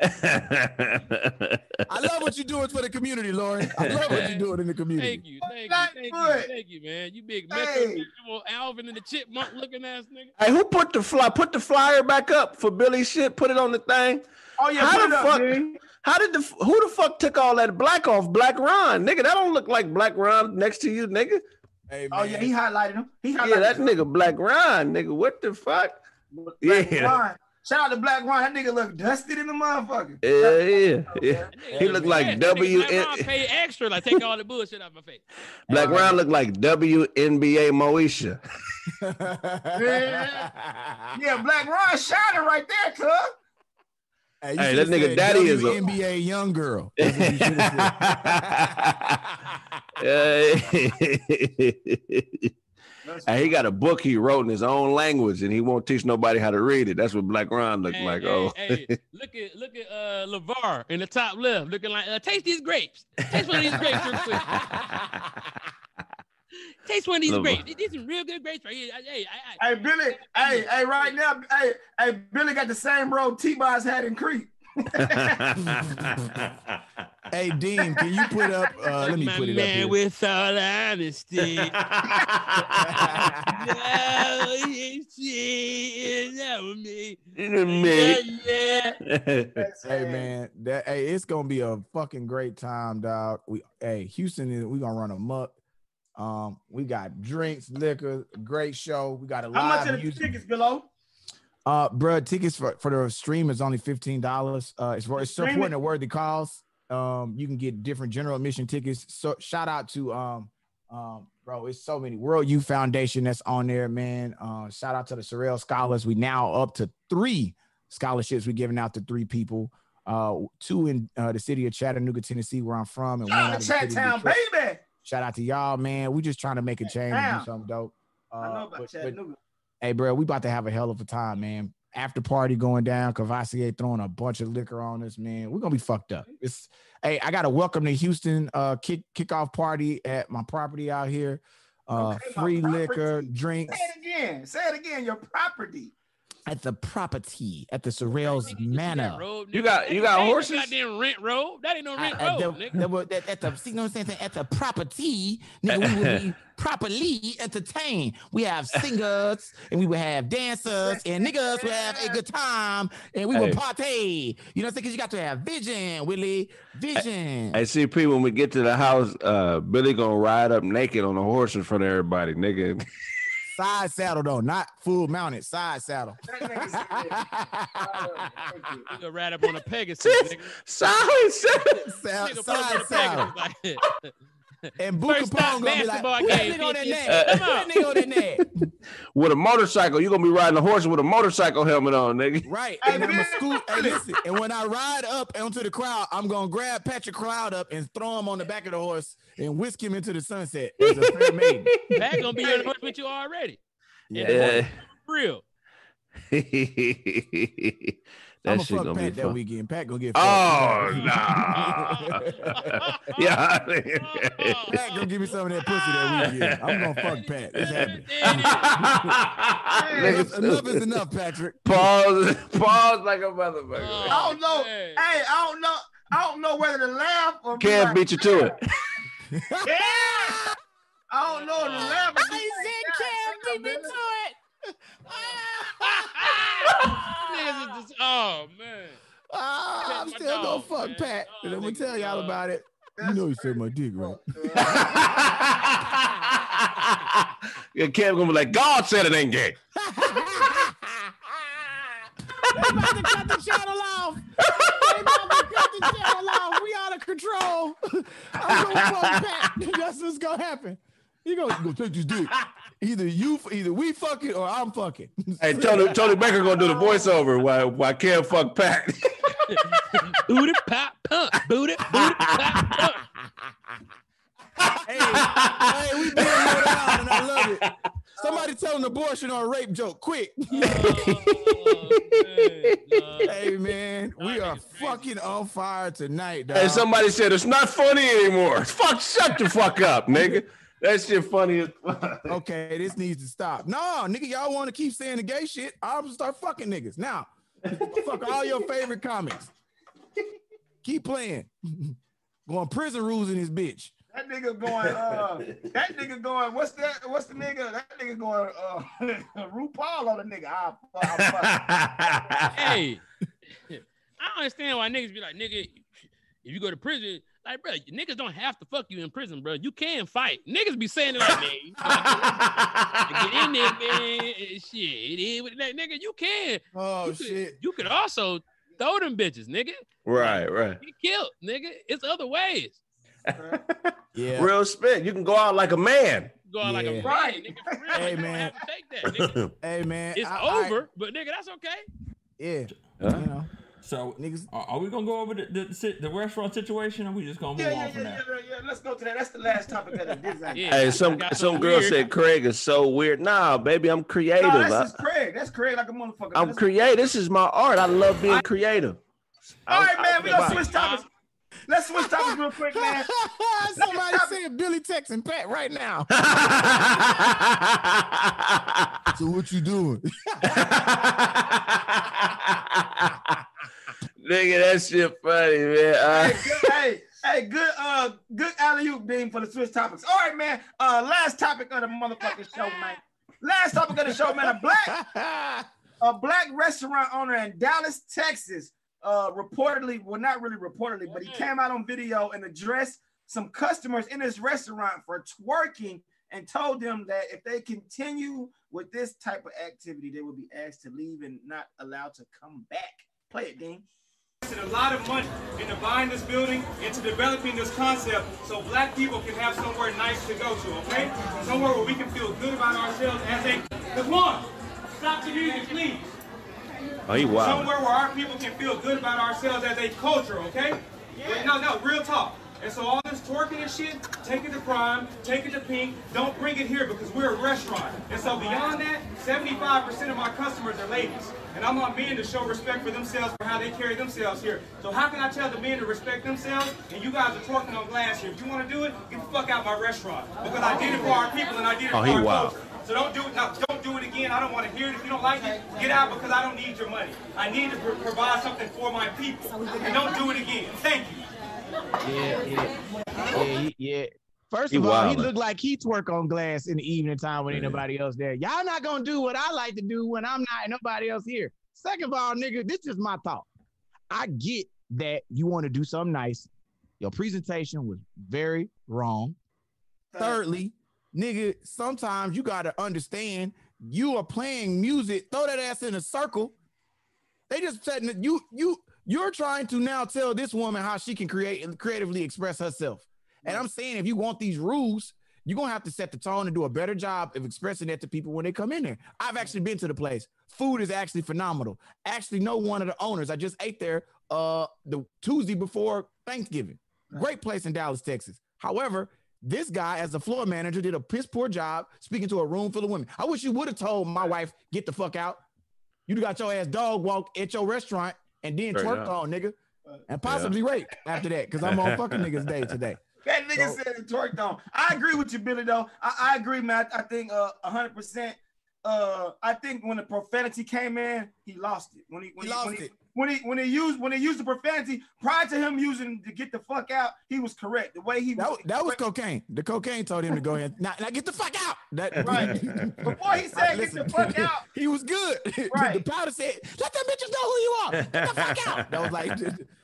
I love what you're doing for the community, Lori. I love what you're doing in the community. Thank you, thank you, thank you, thank you, man. You big Metro Hey. Metro Alvin and the Chipmunk looking ass nigga. hey, who put the fly? Put the flyer back up for Billy shit. Put it on the thing. Oh yeah, How the up, fuck- dude. How did the who the fuck took all that black off Black Ron, nigga? That don't look like Black Ron next to you, nigga. Hey, Oh yeah, he highlighted him. He highlighted Yeah, that him. nigga Black Ron, nigga. What the fuck? Black Yeah. Ron. Shout out to Black Ron. That nigga look dusty in the motherfucker. Yeah, yeah, yeah. He look like bad. That nigga W- Black Ron pay extra, like take all the bullshit out my face. Black Ron look like WNBA Moesha. <laughs> Yeah, yeah, Black Ron shining right there, cuz. Hey, Hey, that nigga said daddy is a- WNBA young girl. <laughs> That's what you should've <laughs> said. hey, he got a book he wrote in his own language, and he won't teach nobody how to read it. That's what Black Ron looked Hey, like. hey, oh, hey, look at look at uh Levar in the top left, looking like uh, taste these grapes. Taste one of these grapes real quick. <laughs> Taste one of these LeVar. grapes. These some real good grapes right here. Hey, I, I, Hey Billy, hey, hey, right now, hey, hey, Billy got the same robe T-Boz had in Creek. <laughs> hey, Dean, can you put up? Uh, let me my put it up man here. with all honesty. <laughs> no, you see, you know me. Me. Yeah, yeah. <laughs> Hey man, that hey, it's gonna be a fucking great time, dog. We hey, Houston is we gonna run amok. Um, we got drinks, liquor, great show. We got a How much live the music. tickets below? Uh, bro, tickets for, for the stream is only fifteen dollars. Uh, it's for it's supporting a worthy cause. Um, you can get different general admission tickets. So shout out to um, um, bro, it's so many World Youth Foundation that's on there, man. Uh, shout out to the Sorrel Scholars. We now up to three scholarships we're giving out to three people. Uh, two in uh, the city of Chattanooga, Tennessee, where I'm from, and one out Chat Town, baby. Shout out to y'all, man. We just trying to make a change and do something dope. Uh, I know about but- but- Chattanooga. Hey, bro, we about to have a hell of a time, man. After party going down, Cavassier throwing a bunch of liquor on us, man. We're gonna be fucked up. It's hey, I got a welcome to Houston uh kick kickoff party at my property out here. Uh Okay, free liquor, drinks Say it again. Say it again. Your property. At the property at the Sorrells That Manor. robe, You got- you That got ain't no horses? Goddamn rent robe. That ain't no rent At the, robe, nigga. that will- at the, see, you know what I'm saying? At the property, nigga, we would be <laughs> properly entertained. We have singers and we would have dancers and niggas will have a good time and we would Hey. party. You know what I'm saying? Because you got to have vision, Willie. Vision. Hey, CP, when we get to the house, uh, Billy gonna ride up naked on a horse in front of everybody, nigga. <laughs> Side saddle though, not full mounted. Side saddle. That nigga said, uh, thank you. You gonna ride up on a <laughs> Pegasus, nigga. Solid shit. Sa- Nigga side saddle. <laughs> <laughs> And Boo First Capone gonna be like, basketball "Who that nigga on that neck? Come Who that nigga on that neck?" With a motorcycle, you're gonna be riding a horse with a motorcycle helmet on, nigga. Right. And I'm a man. scoot. Hey, listen. And when I ride up onto the crowd, I'm gonna grab Patrick Cloud up and throw him on the back of the horse and whisk him into the sunset <laughs> as a fair maiden. Pat gonna be on <laughs> the with you already. Yeah. Real. <laughs> that I'm gonna shit fuck gonna Pat be that fun. weekend. Pat gonna get Oh fucked. nah. yeah. Pat gonna give me some of that pussy that weekend. I'm gonna fuck Pat. It's happening. Nigga, Enough, enough is enough, Patrick. Pause. Pause like a motherfucker. Oh, I don't know. man. Hey, I don't know. I don't know whether to laugh or Can't like, beat you to it. Yeah. I don't know the to laugh. or be like, "God damn, man." Niggas is just, oh man. Ah, I'm My still gonna fuck man. Pat. Oh, And I'm gonna tell y'all dog. about it. You know you said my dick, right? yeah, Cam gonna be like, God said it ain't gay. <laughs> They about to cut the channel off. They about to cut the channel off. We out of control. I'm gonna fuck Pat. That's what's gonna happen. He gonna, gonna take this dick. Either you, either we fucking or I'm fucking. Hey, Tony, Tony Baker gonna do the voiceover while while Cam fuck Pat. <laughs> Booty pop pump. Booty booty pop pump. hey, hey, we being low down and I love it. Somebody tell an abortion or a rape joke, quick. <laughs> Oh, man, dog. hey man, we are crazy. fucking on fire tonight, dog. and somebody said it's not funny anymore. Fuck, shut the fuck up, nigga. That shit funny as okay, this needs to stop. No, nigga, y'all want to keep saying the gay shit? I'm gonna start fucking niggas now. Fuck all your favorite comics. Keep playing. <laughs> Going prison rules in this bitch. That nigga going, uh, <laughs> that nigga going, what's that? What's the nigga? That nigga going, uh, <laughs> RuPaul on the nigga. Ah, fuck, fuck. hey, <laughs> I don't understand why niggas be like, nigga, if you go to prison, like, bro, niggas don't have to fuck you in prison, bro. You can fight. Niggas be saying it like, man, you gotta get in there, man. and Shit, it is what it is. nigga. You can. Oh you could, shit. You could also throw them bitches, nigga. right, right. Get killed, nigga. It's other ways. Yeah. Real spit. You can go out like a man. Go out like a Yeah. Right. nigga. Real, Hey, you man. have to take that, nigga. <laughs> Hey man. It's I- I- over, but nigga, that's okay. yeah. Huh? You know, So, niggas. are, are we gonna go over the the, the restaurant situation, or we just gonna move Yeah, on yeah, from yeah, that? yeah, yeah, yeah. Let's go to that. That's the last topic of the <laughs> design. Yeah. Hey, some Got some some girl weird- said Craig is so weird. Nah, baby, I'm creative. No, that's I, Craig. That's Craig like a motherfucker. I'm creative. This is my art. I love being creative. All right, man. We gonna switch topics. Let's switch topics real quick, man. <laughs> Somebody said Billy texting Pat right now. <laughs> So what you doing? <laughs> Nigga, that shit funny, man. Uh, hey, good, hey, hey, good, uh, good alley oop beam for the switch topics. All right, man. Uh, last topic of the motherfucking show, man. Last topic of the show, man. A black, a black restaurant owner in Dallas, Texas, uh, reportedly, well, not really reportedly, but he came out on video and addressed some customers in his restaurant for twerking and told them that if they continue with this type of activity, they will be asked to leave and not allowed to come back. Play it, Dean. a lot of money into buying this building, into developing this concept, so black people can have somewhere nice to go to, okay? Somewhere where we can feel good about ourselves as a. Cause one, stop the music, please. Oh, he wild. Somewhere where our people can feel good about ourselves as a culture, okay? Yeah. No, no, real talk. And so all this twerking and shit, take it to Prime, take it to Pink, don't bring it here because we're a restaurant. And so beyond that, 75% of my customers are ladies. And I want men to show respect for themselves for how they carry themselves here. So how can I tell the men to respect themselves and you guys are twerking on glass here? If you want to do it, get the fuck out my restaurant. Because I did it for our people and I did it Oh, for he our wild. culture. So don't do it. No, don't do it again. I don't want to hear it. If you don't like it, get out because I don't need your money. I need to pro- provide something for my people. And don't do it again. Thank you. Yeah, yeah, yeah, yeah. First He of all, he looked like he twerk on glass in the evening time when ain't Yeah. nobody else there. Y'all not gonna do what I like to do when I'm not and nobody else here. Second of all, nigga, this is my thought. I get that you want to do something nice. Your presentation was very wrong. Thirdly, nigga, sometimes you gotta understand you are playing music, throw that ass in a circle. They just said you you you're trying to now tell this woman how she can create and creatively express herself. And I'm saying if you want these rules, you're gonna have to set the tone and do a better job of expressing that to people when they come in there. I've actually been to the place. Food is actually phenomenal. Actually, know one of the owners. I just ate there uh the Tuesday before Thanksgiving. Great place in Dallas, Texas. However, this guy, as a floor manager, did a piss poor job speaking to a room full of women. I wish you would have told my wife, get the fuck out. You got your ass dog walk at your restaurant and then Straight twerk on, nigga. And possibly rape after that, because I'm on fucking niggas day today. <laughs> That nigga So- said it twerked on. I agree with you, Billy. Though I, I agree, man. I, I think uh hundred percent. Uh, I think when the profanity came in, he lost it. When he when He he, lost when he, it. When he when he used when he used the profanity prior to him using to get the fuck out, he was correct. The way he That, was that was cocaine. The cocaine told him to go ahead. Now, now get the fuck out. That <laughs> Right. Before he <laughs> said, "Get the fuck out." <laughs> he was good. Right. the powder said, let them bitches know who you are. Get the fuck out. That was like,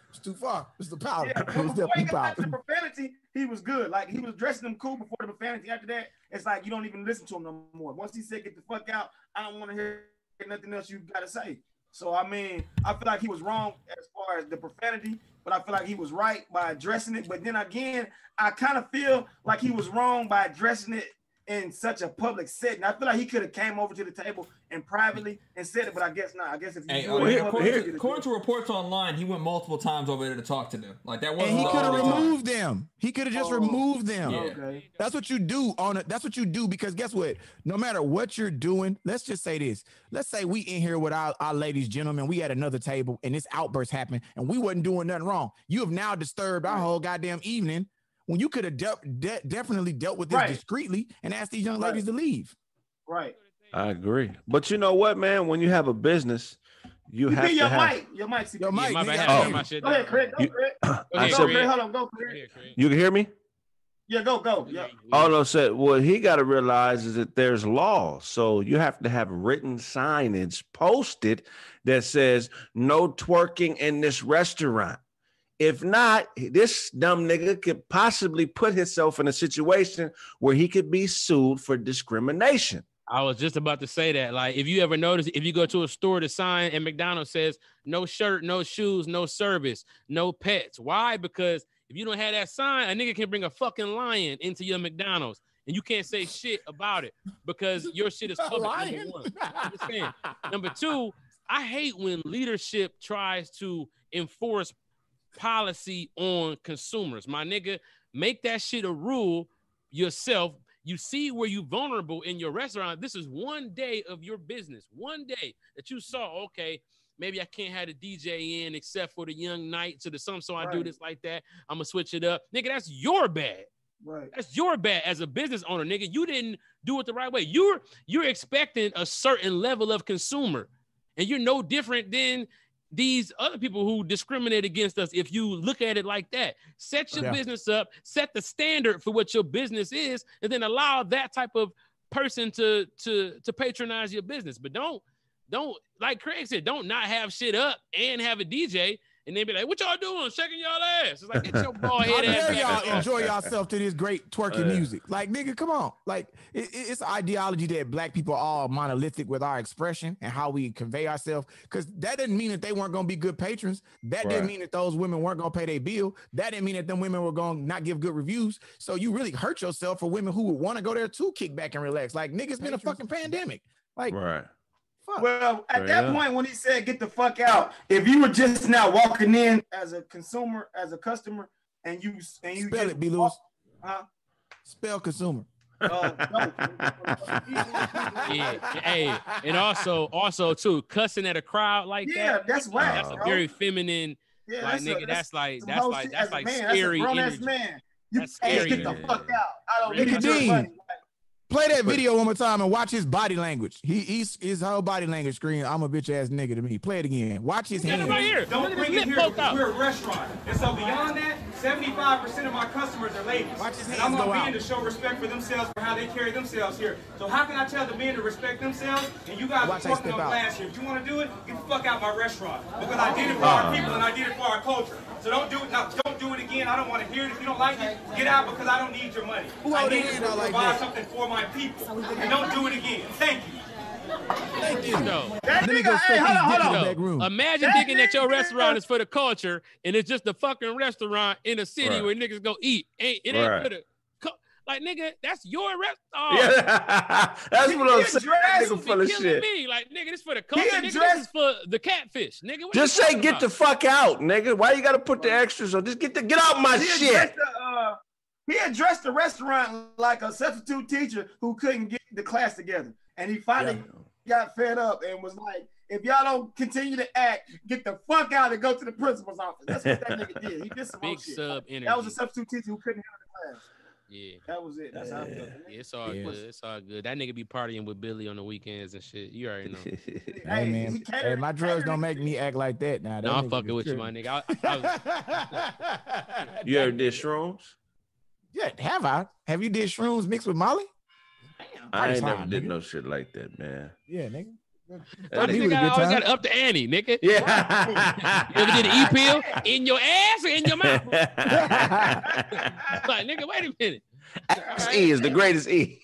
it's too far. It's the powder. Yeah, it but was before he got back to powder. the profanity, he was good. Like he was dressing them cool before the profanity. After that, it's like you don't even listen to him no more. Once he said, "Get the fuck out," I don't want to hear nothing else you gotta say. So I mean, I feel like he was wrong as far as the profanity, but I feel like he was right by addressing it. But then again, I kind of feel like he was wrong by addressing it in such a public setting. I feel like he could have came over to the table and privately and said it, but I guess not. I guess if you Hey, do uh, it in here- public, according, you to, according to reports online, he went multiple times over there to talk to them. Like that wasn't. And he could have only time. removed them. He could have just Oh. removed them. Yeah. okay. That's what you do on it. That's what you do because guess what? No matter what you're doing, let's just say this. Let's say we in here with our, our ladies, gentlemen. We at another table and this outburst happened and we wasn't doing nothing wrong. You have now disturbed our whole goddamn evening when you could have de- de- definitely dealt with this Right. discreetly and asked these young Right. ladies to leave. Right. I agree. But you know what, man? When you have a business, you You have to your have. mic. Your mic. CP. Yo, Mike, my bad. I I hear had oh. my you. shit Go ahead, down. Craig. Go, You- Craig. <coughs> Go I ahead, Go, said- Craig. Craig. Hold on. Go, Go Craig. You can hear me? Yeah, go, go. Yeah. Oh no, said what he got to realize is that there's law, so you have to have written signage posted that says no twerking in this restaurant. If not, this dumb nigga could possibly put himself in a situation where he could be sued for discrimination. I was just about to say that. Like, if you ever notice, if you go to a store, the sign at McDonald's says no shirt, no shoes, no service, no pets. Why? Because if you don't have that sign, a nigga can bring a fucking lion into your McDonald's and you can't say shit about it because <laughs> your shit is public. Number one. I'm just saying. Number two, I hate when leadership tries to enforce policy on consumers. My nigga, make that shit a rule yourself. You see where you vulnerable in your restaurant. This is one day of your business. One day that you saw, okay, maybe I can't have the DJ in except for the young night to the some so I do this like that. I'm gonna switch it up. Nigga, that's your bad. Right. That's your bad as a business owner, nigga. You didn't do it the right way. You're you're expecting a certain level of consumer, and you're no different than these other people who discriminate against us. If you look at it like that, set your Yeah. business up, set the standard for what your business is, and then allow that type of person to to to patronize your business. But don't don't like Craig said, don't not have shit up and have a DJ. And they be like, "What y'all doing? Shaking y'all ass?" It's like, "Get your ball <laughs> head ass." dare y'all enjoy yourself to this great twerking Yeah. music? Like, nigga, come on. Like, it, it- it's ideology that black people are all monolithic with our expression and how we convey ourselves. Because that didn't mean that they weren't gonna be good patrons. That Right. didn't mean that those women weren't gonna pay their bill. That didn't mean that them women were gonna not give good reviews. So you really hurt yourself for women who would want to go there to kick back and relax. Like, nigga, it's been a fucking pandemic. Like, Right. Fuck. Well, at Straight that up. point when he said get the fuck out, if you were just now walking in as a consumer, as a customer, and you and you Spell just it, B. Lewis. Huh? Spell consumer. Uh, no. <laughs> yeah, hey, and also, also too, cussing at a crowd like yeah, that. that's whack. That's a very feminine. yeah, like a- nigga, that's like that's like that's as a like man. scary That's a grown-ass energy. man. You That's hey, scary get the fuck out. I don't Nick need your Dean. money. Play that video one more time and watch his body language. He he's his whole body language screen. I'm a bitch ass nigga to me. Play it again. Watch his Look at hands. right here. Don't at bring his it here out. we're a restaurant. And so beyond that, 75% of my customers are ladies. Watch his and I hands want go men out. to show respect for themselves for how they carry themselves here. So how can I tell the men to respect themselves and you guys Watch are how talking step on out. glass here? If you want to do it, get the fuck out my restaurant because I did it for our ah. people and I did it for our culture. So don't do it now. Don't do it again. I don't don't want to hear it. If you don't like it, get out because I don't need your money. Who I need their to hand out like something for my people. And don't do it again. Thank you. Thank you. No. That Let me nigga, go hey, hold on, hold on. back room. Imagine That thinking that your restaurant is for the culture and it's just a fucking restaurant in a city Right. where niggas go eat. Ain't it ain't Right. for the like nigga, that's your restaurant. Yeah, <laughs> that's what I'm saying. Nigga full of shit. me. Like nigga, this for the culture. Nigga, this addressed- is for the catfish. Nigga, Just say get the fuck out, nigga. Why you gotta put the extras on? Just get the get out my He shit. addressed the, uh, he addressed the restaurant like a substitute teacher who couldn't get the class together, and he finally got fed up and was like, "If y'all don't continue to act, get the fuck out and go to the principal's office." That's what that nigga did. He did some Big whole shit. energy. That was a substitute teacher who couldn't handle the class. yeah. That was it. That's how I felt. Yeah, it's all He good. It's all good. That nigga be partying with Billy on the weekends and shit. You already know. <laughs> Hey Hey, man, catered- hey, my drugs don't make me act like that now. no, I'm fucking with you, my nigga. I, <laughs> I was, You ever did shrooms? Yeah, have I? Have you did shrooms mixed with Molly? I ain't never did nigga. no shit like that, man. Yeah, nigga. Why That this nigga- was a good always time. got up to Annie, nigga. Yeah. You ever did an E pill <laughs> in your ass or in your mouth? <laughs> <laughs> like, nigga, wait a minute. Ass E is the greatest E.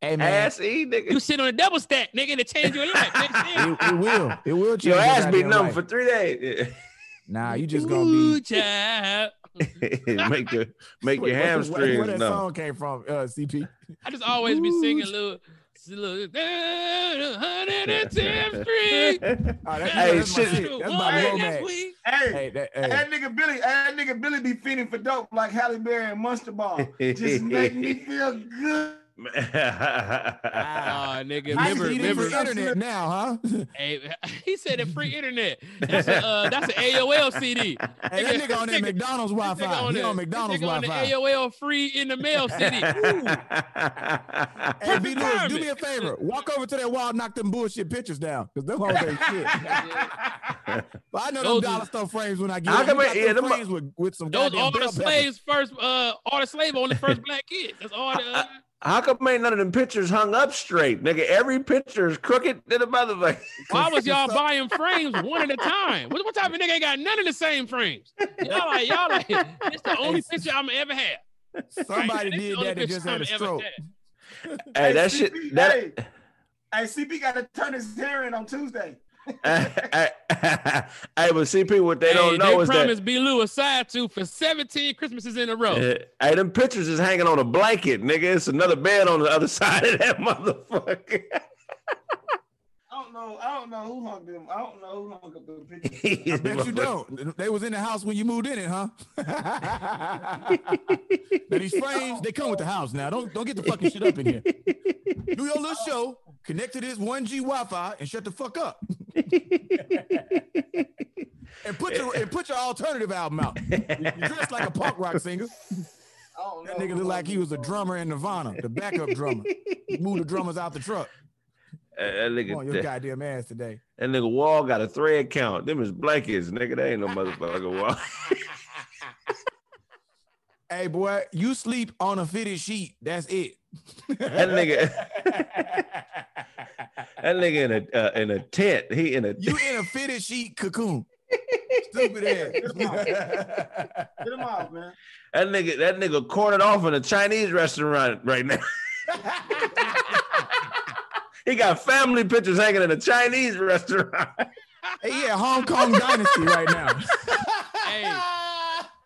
Hey man, Ass E, nigga. You sit on a double stack, nigga, to change your life. Nigga. it, it will. It will change. Your ass be goddamn numb life. for three days. Nah, you just gonna Ooh, be. child. <laughs> make your make Wait, your where- where- hamstrings Where that numb. song came from? Uh, CP. I just always be singing little, little 110th Street. Oh, that, Hey, that's my shit. shit. That's my Hey, Lomax. Hey, Hey, that, hey. that nigga Billy, that nigga Billy be feeding for dope like Halle Berry and Monster Ball. <laughs> Just make me feel good. Oh, <laughs> nigga, I remember, see He this remember, for internet now, huh? <laughs> hey, <laughs> he said it free internet. That's a, uh, that's an AOL CD. Hey, that nigga on that McDonald's Wi-Fi. nigga He the- on McDonald's this nigga on the Wi-Fi. AOL free in the mail CD. Hey, B. Lewis, do me a favor. Walk over to that wall, knock them bullshit pictures down, cause them hoes ain't shit. but I know them Those dollar is- store frames when I get How them. come got yeah, them them- frames with, with some Those all the slaves first, uh, all the slave on the first black kids. That's all the. Uh, How come ain't none of them pictures hung up straight, nigga? Every picture is crooked to the motherfucker. why was y'all <laughs> buying frames one at a time? What, what type of nigga ain't got none of the same frames? Y'all like y'all like it's the only picture I'm ever had. Somebody This did that and just had a I'm ever stroke. had. Hey, that CP, shit. That. Hey, hey, CP got to turn his hair in on Tuesday. <laughs> hey, but CP, what they Hey, don't know they is that promised B. Lou a side tooth for 17 Christmases in a row. Uh, hey, them pictures is hanging on a blanket, nigga. It's another bed on the other <laughs> side of that motherfucker. <laughs> I don't know. I don't know who hung them. I don't know who hung up the pictures. <laughs> I bet you don't. They was in the house when you moved in it, huh? <laughs> now these frames, they come with the house. Now don't don't get the fucking shit up in here. Do your little show, connect to this 1G Wi-Fi, and shut the fuck up. and put your and put your alternative album out. You dressed like a punk rock singer. I don't know That nigga looked like he was a drummer in Nirvana, the backup drummer. Move the drummers out the truck. That, nigga, Come on, your that, goddamn ass today. that nigga wall got a thread count. Them is blankets, nigga. They ain't no motherfucker wall. <laughs> Hey boy, you sleep on a fitted sheet. That's it. that nigga, that nigga in a uh, in a tent. He in a You in a fitted sheet cocoon. Stupid Get him ass. Get him off, man. that nigga that nigga cornered off in a Chinese restaurant right now. <laughs> he got family pictures hanging in a Chinese restaurant. <laughs> hey, yeah, Hong Kong dynasty right now. <laughs> Hey,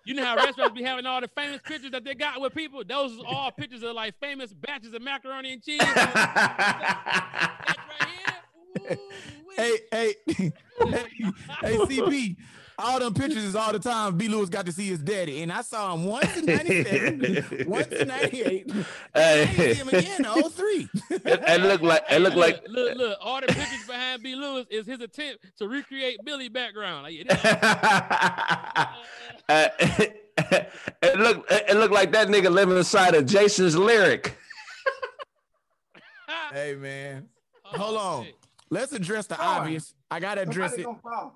you know how restaurants be having all the famous pictures that they got with people? Those are all pictures of like famous batches of macaroni and cheese. <laughs> That right here. Ooh-wee. hey, hey, hey, hey, CP. All them pictures is all the time. B. Lewis got to see his daddy, and I saw him once in '97, <laughs> once in '98. and I didn't see him again in 03. it, it looked like it looked like look, look, look, all the pictures behind B. Lewis is his attempt to recreate Billy background. Like, yeah, <laughs> Uh, <laughs> it looked it looked like that nigga living inside of Jason's lyric. Hey man, Oh, hold on. shit. Let's address the Come obvious. I gotta address Somebody it.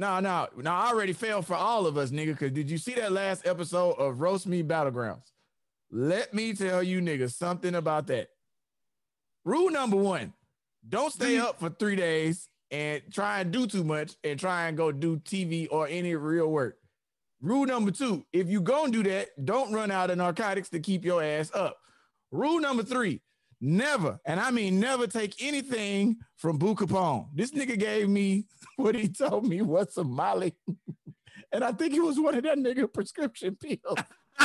No, no, no. I already failed for all of us, nigga. Cause did you see that last episode of Roast Me Battlegrounds? Let me tell you, niggas, something about that. Rule number one: don't stay mm. up for three days and try and do too much and try and go do TV or any real work. Rule number two: If you gonna do that, don't run out of narcotics to keep your ass up. Rule number three: Never, and I mean never, take anything from Boo Capone. This nigga gave me <laughs> what he told me was some Molly, <laughs> and I think it was one of that nigga prescription pills. <laughs>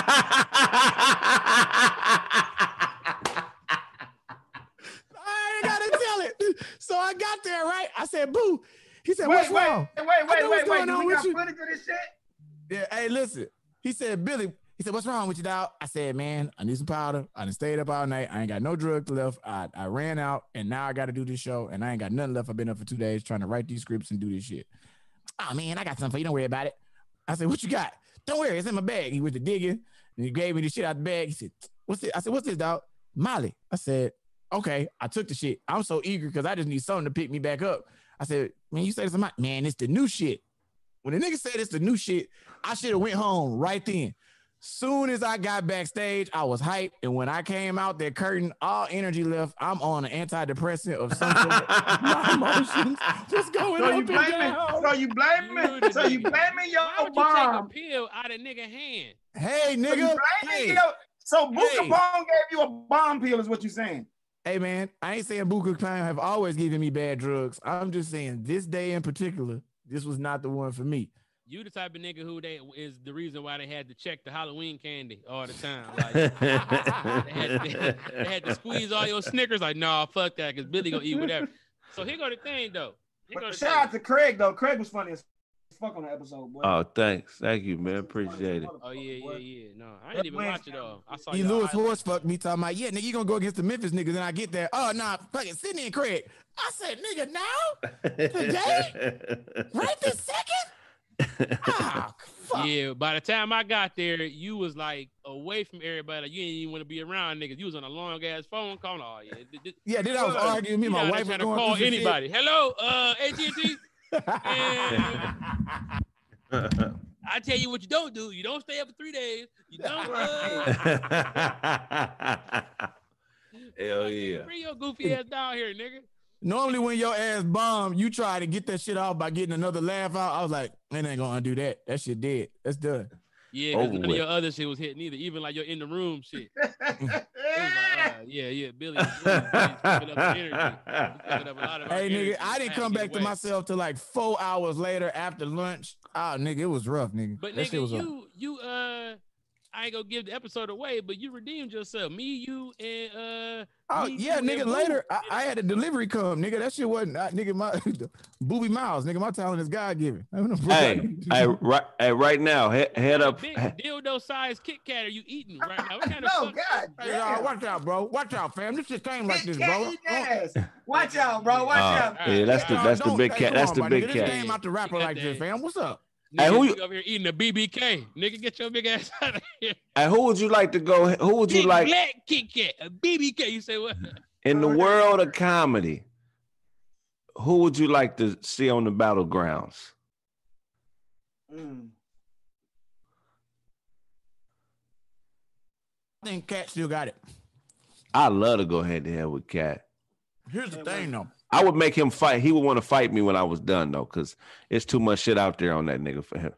I gotta tell it. So I got there, right? I said, Boo. He said, Wait, What's wait, wrong? wait, wait, wait, what's wait. on we with got footage of this shit? Yeah, hey, listen. He said, Billy, he said, What's wrong with you, dog? I said, Man, I need some powder. I done stayed up all night. I ain't got no drugs left. I, I ran out and now I gotta do this show and I ain't got nothing left. I've been up for two days trying to write these scripts and do this shit. Oh man, I got something for you. Don't worry about it. I said, What you got? Don't worry, it's in my bag. He went to digging and he gave me the shit out the bag. He said, What's it? I said, What's this, dog? Molly. I said, Okay. I took the shit. I'm so eager because I just need something to pick me back up. I said, Man, you say something, man, it's the new shit. When the nigga said it's the new shit, I should have went home right then. Soon as I got backstage, I was hyped, and when I came out that curtain, all energy left. I'm on an antidepressant of some sort. <laughs> My emotions just going So up you and blaming? down. So you blaming? me? the So you nigga. blaming your Why would you take a pill out of nigga hand? Hey, So you nigga. blaming Hey, your- So Boo Hey. Capone gave you a bomb pill, is what you saying? hey, man. I ain't saying Boo Capone have always given me bad drugs. I'm just saying this day in particular, this was not the one for me. You the type of nigga who they is the reason why they had to check the Halloween candy all the time. <laughs> Like they had, to, they had to squeeze all your Snickers. Like, nah, fuck that, because Billy gonna eat whatever. So here go the thing though. Here go the shout thing. out to Craig though. Craig was funny as fuck on the episode, boy. oh, thanks. Thank you, man. Appreciate it. Oh yeah, yeah, yeah. No, I didn't even watch it all. I saw y'all Lewis highlights. horse fucked me talking about, yeah, nigga, you gonna go against the Memphis niggas. And I get there. Oh, nah, fucking Sydney and Craig. I said, nigga, now? <laughs> Today? Right this second? Ah, <laughs> fuck. Yeah, by the time I got there, you was like away from everybody. Like, you didn't even want to be around niggas. You was on a long ass phone call. Oh yeah, th- th- Yeah, then I was Good. arguing. Me and my down wife was trying to going call through some shit. anybody. Hello, uh, AT&T. <laughs> I tell you what you don't do. You don't stay up for three days. You don't. Uh, <laughs> Hell yeah. Bring your goofy ass down here, nigga. Normally, when your ass bomb, you try to get that shit off by getting another laugh out. I was like, man, ain't gonna undo that. That shit dead. That's done. Yeah, because Over none of your other shit was hitting either. Even like your in the room shit. <laughs> It was like, uh, yeah, yeah, Billy. Billy, Billy's picking up the energy. He's picking up a lot of our Hey, nigga, I didn't come get back to away. myself till like four hours later after lunch. Ah, nigga, it was rough, nigga. But that shit nigga, was rough. you you uh I ain't gonna give the episode away, but you redeemed yourself. Me, you, and uh Oh me, yeah, nigga. Later, I, I had a delivery come, nigga. That shit wasn't, uh, nigga. My <laughs> booby miles, nigga. My talent is God given. <laughs> hey, hey, right, hey, right now, he, head up. Big dildo sized Kit Kat are you eating right now? What <laughs> kind of no, God. Hey, damn. y'all, watch out, bro. Watch out, fam. This shit came like this, bro. eating. Watch out, bro. Watch Uh, out. yeah, that's the that's the big cat. That's the my big nigga. This cat. game out the rapper like this, fam. What's up? Hey, Nigga, who you you- over here eating a BBK? Nigga, get your big ass <laughs> out of here. Hey, who would you like to go? Who would you Big like black Kit Kat, a BBK. You say what? in the world of comedy? Who would you like to see on the battlegrounds? Mm. I think Katt still got it. I love to go head to head with Katt. Here's the thing, though. I would make him fight. He would want to fight me when I was done though, because it's too much shit out there on that nigga for him.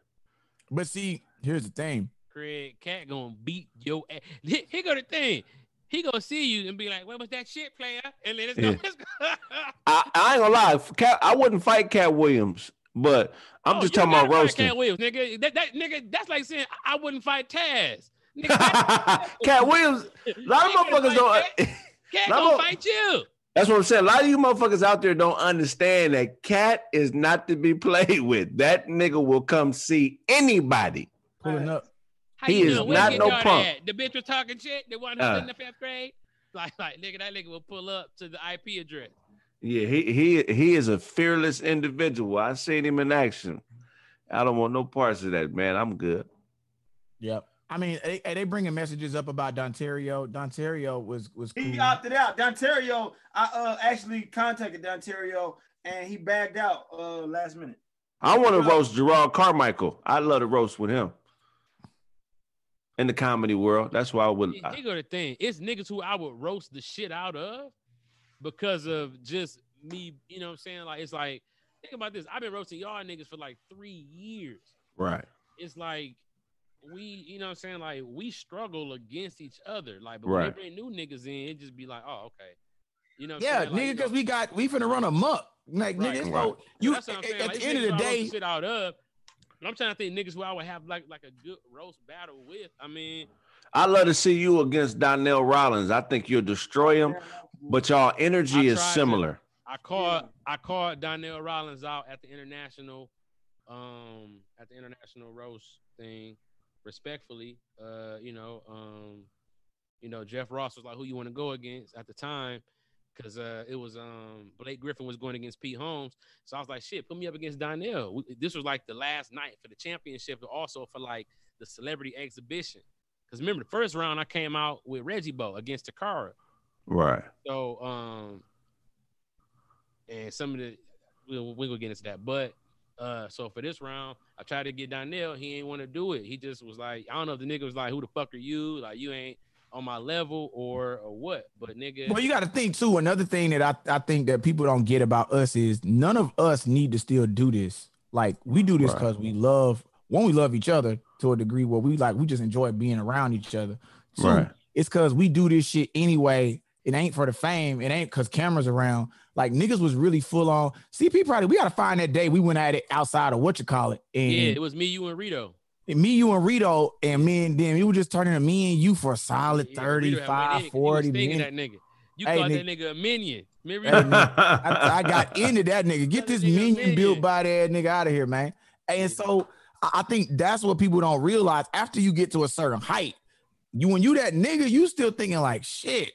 But see, here's the thing. Craig Katt gonna beat your ass. Here, here go the thing. He gonna see you and be like, "What was that shit, player?" And then it's Yeah. gonna. It's gonna <laughs> I, I ain't gonna lie, Katt, I wouldn't fight Katt Williams, but I'm Oh, just talking about gotta roasting. Katt Williams, nigga. That, that nigga, that's like saying I wouldn't fight Taz. <laughs> Nigga, Katt Williams, a lot of <laughs> motherfuckers don't. fight Katt gonna fight you. That's what I'm saying. A lot of you motherfuckers out there don't understand that Katt is not to be <laughs> played with. That nigga will come see anybody. Pulling up. How He is doing? Not no punk. At? The bitch was talking shit. The one who was Uh. in the fifth grade. <laughs> Like, like, nigga, that nigga will pull up to the IP address. Yeah, he he he is a fearless individual. I seen him in action. I don't want no parts of that, man. I'm good. Yep. I mean, they, they bringing messages up about Dontario. Dontario was was cool. He opted out. Dontario, I uh actually contacted Dontario and he bagged out uh last minute. I want to roast Jerrod Carmichael. I love to roast with him in the comedy world. That's why I would. Here here go the thing. It's niggas who I would roast the shit out of because of just me, you know what I'm saying? Like, it's like, think about this. I've been roasting y'all niggas for like three years. right. It's like we, you know what I'm saying? Like we struggle against each other. Like, but when Right. they bring new niggas in, it just be like, oh, okay. You know Yeah, I'm saying? Like, nigga, you because know- we got we finna run them up. Like Right. nigga, Right. you That's what I'm at, saying. at Like, the end of the day, roast shit out of. And I'm trying to think niggas who I would have like like a good roast battle with. I mean, I love to see you against Donnell Rawlings. I think you'll destroy him, but y'all energy is tried to- similar. I called I called Donnell Rawlings out at the international, um, at the international roast thing, respectfully. Uh, you know, um, you know, Jeff Ross was like, "Who you want to go against?" At the time, because uh, it was um Blake Griffin was going against Pete Holmes, so I was like, "Shit, put me up against Donnell." We- This was like the last night for the championship, but also for like the celebrity exhibition. Because remember, the first round I came out with Reggie Bo against Takara. Right. So um and some of the we'll we will get into that. But uh so for this round, I tried to get Donnell. He ain't want to do it. He just was like, I don't know if the nigga was like, who the fuck are you? Like you ain't on my level or or what. But nigga, Well, you got to think too. Another thing that I, I think that people don't get about us is none of us need to still do this. Like we do this Right. because we love one, we love each other to a degree where we like we just enjoy being around each other. Two, Right. it's because we do this shit anyway. It ain't for the fame. It ain't because cameras around. Like niggas was really full on. CP probably we gotta find that day we went at it outside of what you call it. And yeah, it was me, you, and Rito. and me, you, and Rito, and me and them, it was just turning to me and you for a solid Yeah, Rito had went 35, in 'cause 40 minutes. that nigga. You Hey, called nigga. that nigga a minion. Hey, I, I got into that nigga. Get this minion minion. built by that nigga out of here, man. And so I I think that's what people don't realize. After you get to a certain height, you when you that nigga, you still thinking like, shit,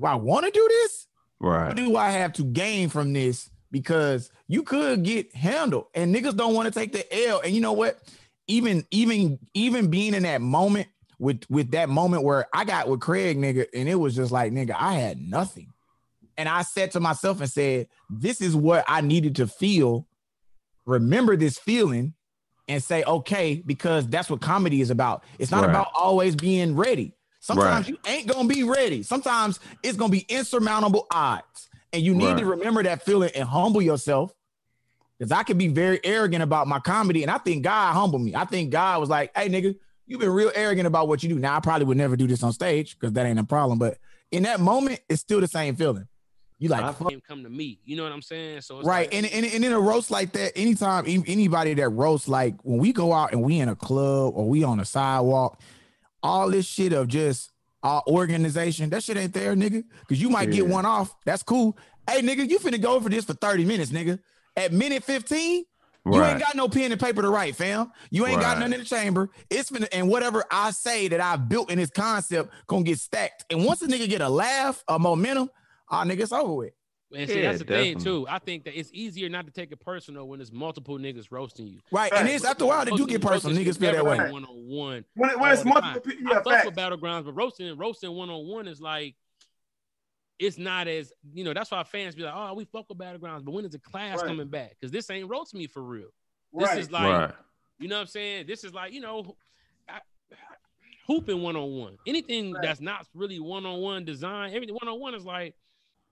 do I want to do this? Right. What do I have to gain from this? Because you could get handled, and niggas don't want to take the L. And you know what? Even even even being in that moment with with that moment where I got with Craig, nigga, and it was just like, nigga, I had nothing. And I said to myself and said, this is what I needed to feel. Remember this feeling and say, okay, because that's what comedy is about. It's not Right. about always being ready. Sometimes Right. you ain't gonna be ready. Sometimes it's gonna be insurmountable odds. And you need to remember that feeling and humble yourself. Because I can be very arrogant about my comedy. And I think God humbled me. I think God was like, hey, nigga, you've been real arrogant about what you do. Now I probably would never do this on stage because that ain't a problem. But in that moment, it's still the same feeling. You like, fuck come to me. You know what I'm saying? So it's right like- and, and and in a roast like that anytime anybody that roasts like when we go out and we in a club or we on a sidewalk all this shit of just our organization that shit ain't there nigga because you might get one off that's cool hey nigga you finna go for this for 30 minutes nigga at minute 15 you ain't got no pen and paper to write, fam. You ain't got nothing in the chamber. It's finna, and whatever I say that I've built in this concept gonna get stacked. And once a nigga get a laugh, a momentum, ah, nigga, it's over with. And see, Yeah, that's the thing too. I think that it's easier not to take it personal when there's multiple niggas roasting you. Right. And it's after a while they do get personal. Niggas feel that way. One on one. When, it, when it's multiple people, I yeah, fuck with battlegrounds, but roasting and roasting one on one is like it's not as you know. That's why fans be like, "Oh, we fuck with battlegrounds," but when is the class Right. coming back? Because this ain't roast me for real. This Right. is like right. you know what I'm saying. This is like you know. I, hooping one on one. Anything Right. that's not really one on one design, everything one on one is like,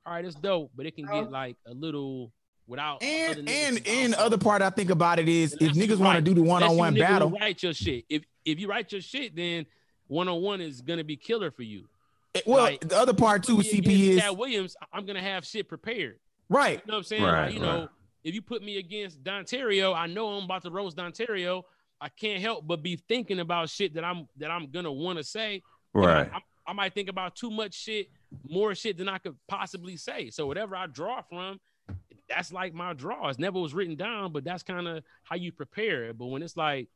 all right, it's dope, but it can get like a little without And and and the other part I think about it is if niggas want to do the one on one battle, write your shit. If if you write your shit, then one on one is gonna be killer for you. eh, well, like, the other part too with CP is Katt Williams. I- I'm gonna have shit prepared. right. You know what I'm saying? Right, like, you know, if you put me against Dontario, I know I'm about to roast Dontario. I can't help but be thinking about shit that I'm that I'm gonna want to say. Right. I, I, I might think about too much shit, more shit than I could possibly say. So whatever I draw from, that's like my draw. It's never was written down, but that's kind of how you prepare it. But when it's like,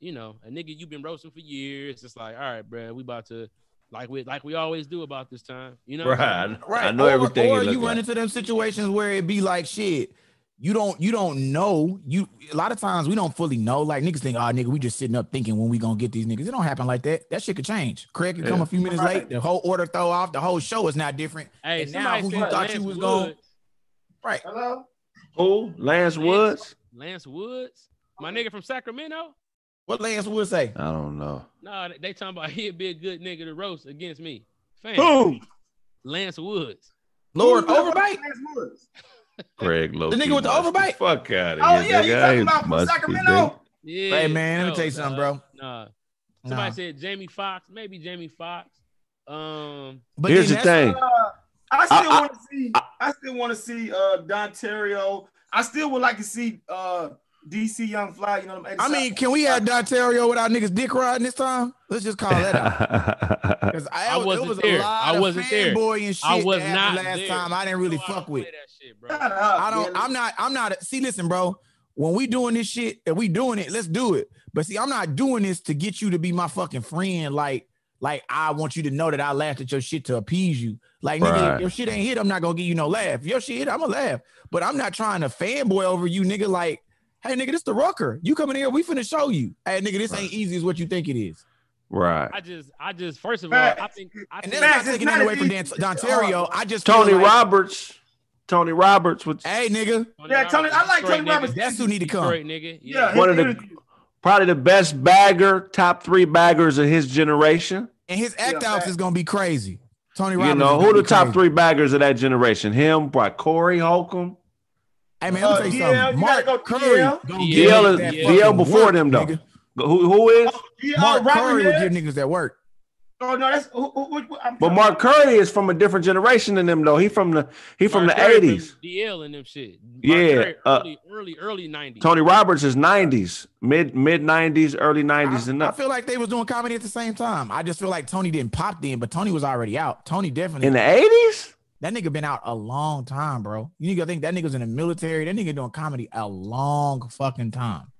you know, a nigga you've been roasting for years, it's like, all right, bro, we about to like we like we always do about this time. You know, what I'm saying? Right. Right. I know or, everything. Or it you look run into them situations where it be like shit. You don't you don't know. You a lot of times we don't fully know. Like niggas think, oh nigga, we just sitting up thinking when we gonna get these niggas. It don't happen like that. That shit could change. Craig could come a few minutes Right. late. The whole order throw off. The whole show is not different. Hey, And now who you thought Lance you was Woods. going- Right. Hello? Who? Lance Woods? Lance Woods, my nigga from Sacramento. What Lance would say? I don't know. Nah, they- they talking about <laughs> he'd be a good nigga to roast against me. Fam, Who? Lance Woods. Lord Who overbite. Lance Woods? Craig Low. The nigga with the overbite? Fuck out of Oh, here. yeah, you talking about from Sacramento? Yeah. Hey, man, let me no, tell you something, bro. Nah, Somebody Nah. said Jamie Foxx, maybe Jamie Foxx. Um, But Here's the thing. Uh, I still want to see. I, still want to see uh Dontario. I still would like to see uh DC Young Fly. You know what I'm I mean, can we have Dontario without niggas dick riding this time? Let's just call that out. <laughs> Because I, I wasn't was there. a lot I wasn't there. fanboy and shit I was not happened last there. time. I didn't really No, fuck with. play that shit, bro. Up, I don't. man. I'm not. I'm not. See, listen, bro. When we doing this shit, if we doing it, let's do it. But see, I'm not doing this to get you to be my fucking friend. Like, like I want you to know that I laughed at your shit to appease you. Like, nigga, Right. if your shit ain't hit, I'm not gonna give you no laugh. If your shit hit, I'm gonna laugh. But I'm not trying to fanboy over you, nigga. Like, hey, nigga, this the rucker. You coming here, we finna show you. Hey, nigga, this ain't easy as what you think it is. right. I just, I just, first of all, Facts. I think, I And think then I'm Max, not taking that away from easy Dan- as- Dontario. I just Tony like, Roberts. Tony Roberts was Hey, nigga, Yeah, Tony- I like Detroit Tony nigga. Roberts. that's who need to come. Detroit nigga. Yeah, Yeah. One of the- probably the best bagger, top three baggers of his generation. And his act Yeah, outs is gonna be crazy. Tony Roberts. You know, who the be top crazy. three baggers of that generation? Him, what, Corey Holcomb? Hey man, let me Uh, tell you DL, something. you Mark go Curry DL. gonna DL give DL, is, DL DL before work, them, though. nigga. Who, who is? Yeah, Mark Robert Curry Hill. would give niggas that work. Oh no, that's who, who, who, I'm But Mark Curry is from a different generation than them, though. He from the he from Mark the eighties. DL and them shit. Mark Yeah, Curry, uh, early, early, early 90s. Tony Roberts is nineties, mid mid nineties, early nineties, and I, I feel like they was doing comedy at the same time. I just feel like Tony didn't pop then, but Tony was already out. Tony definitely In the eighties. That nigga been out a long time, bro. You nigga think that nigga's in the military. That nigga doing comedy a long fucking time.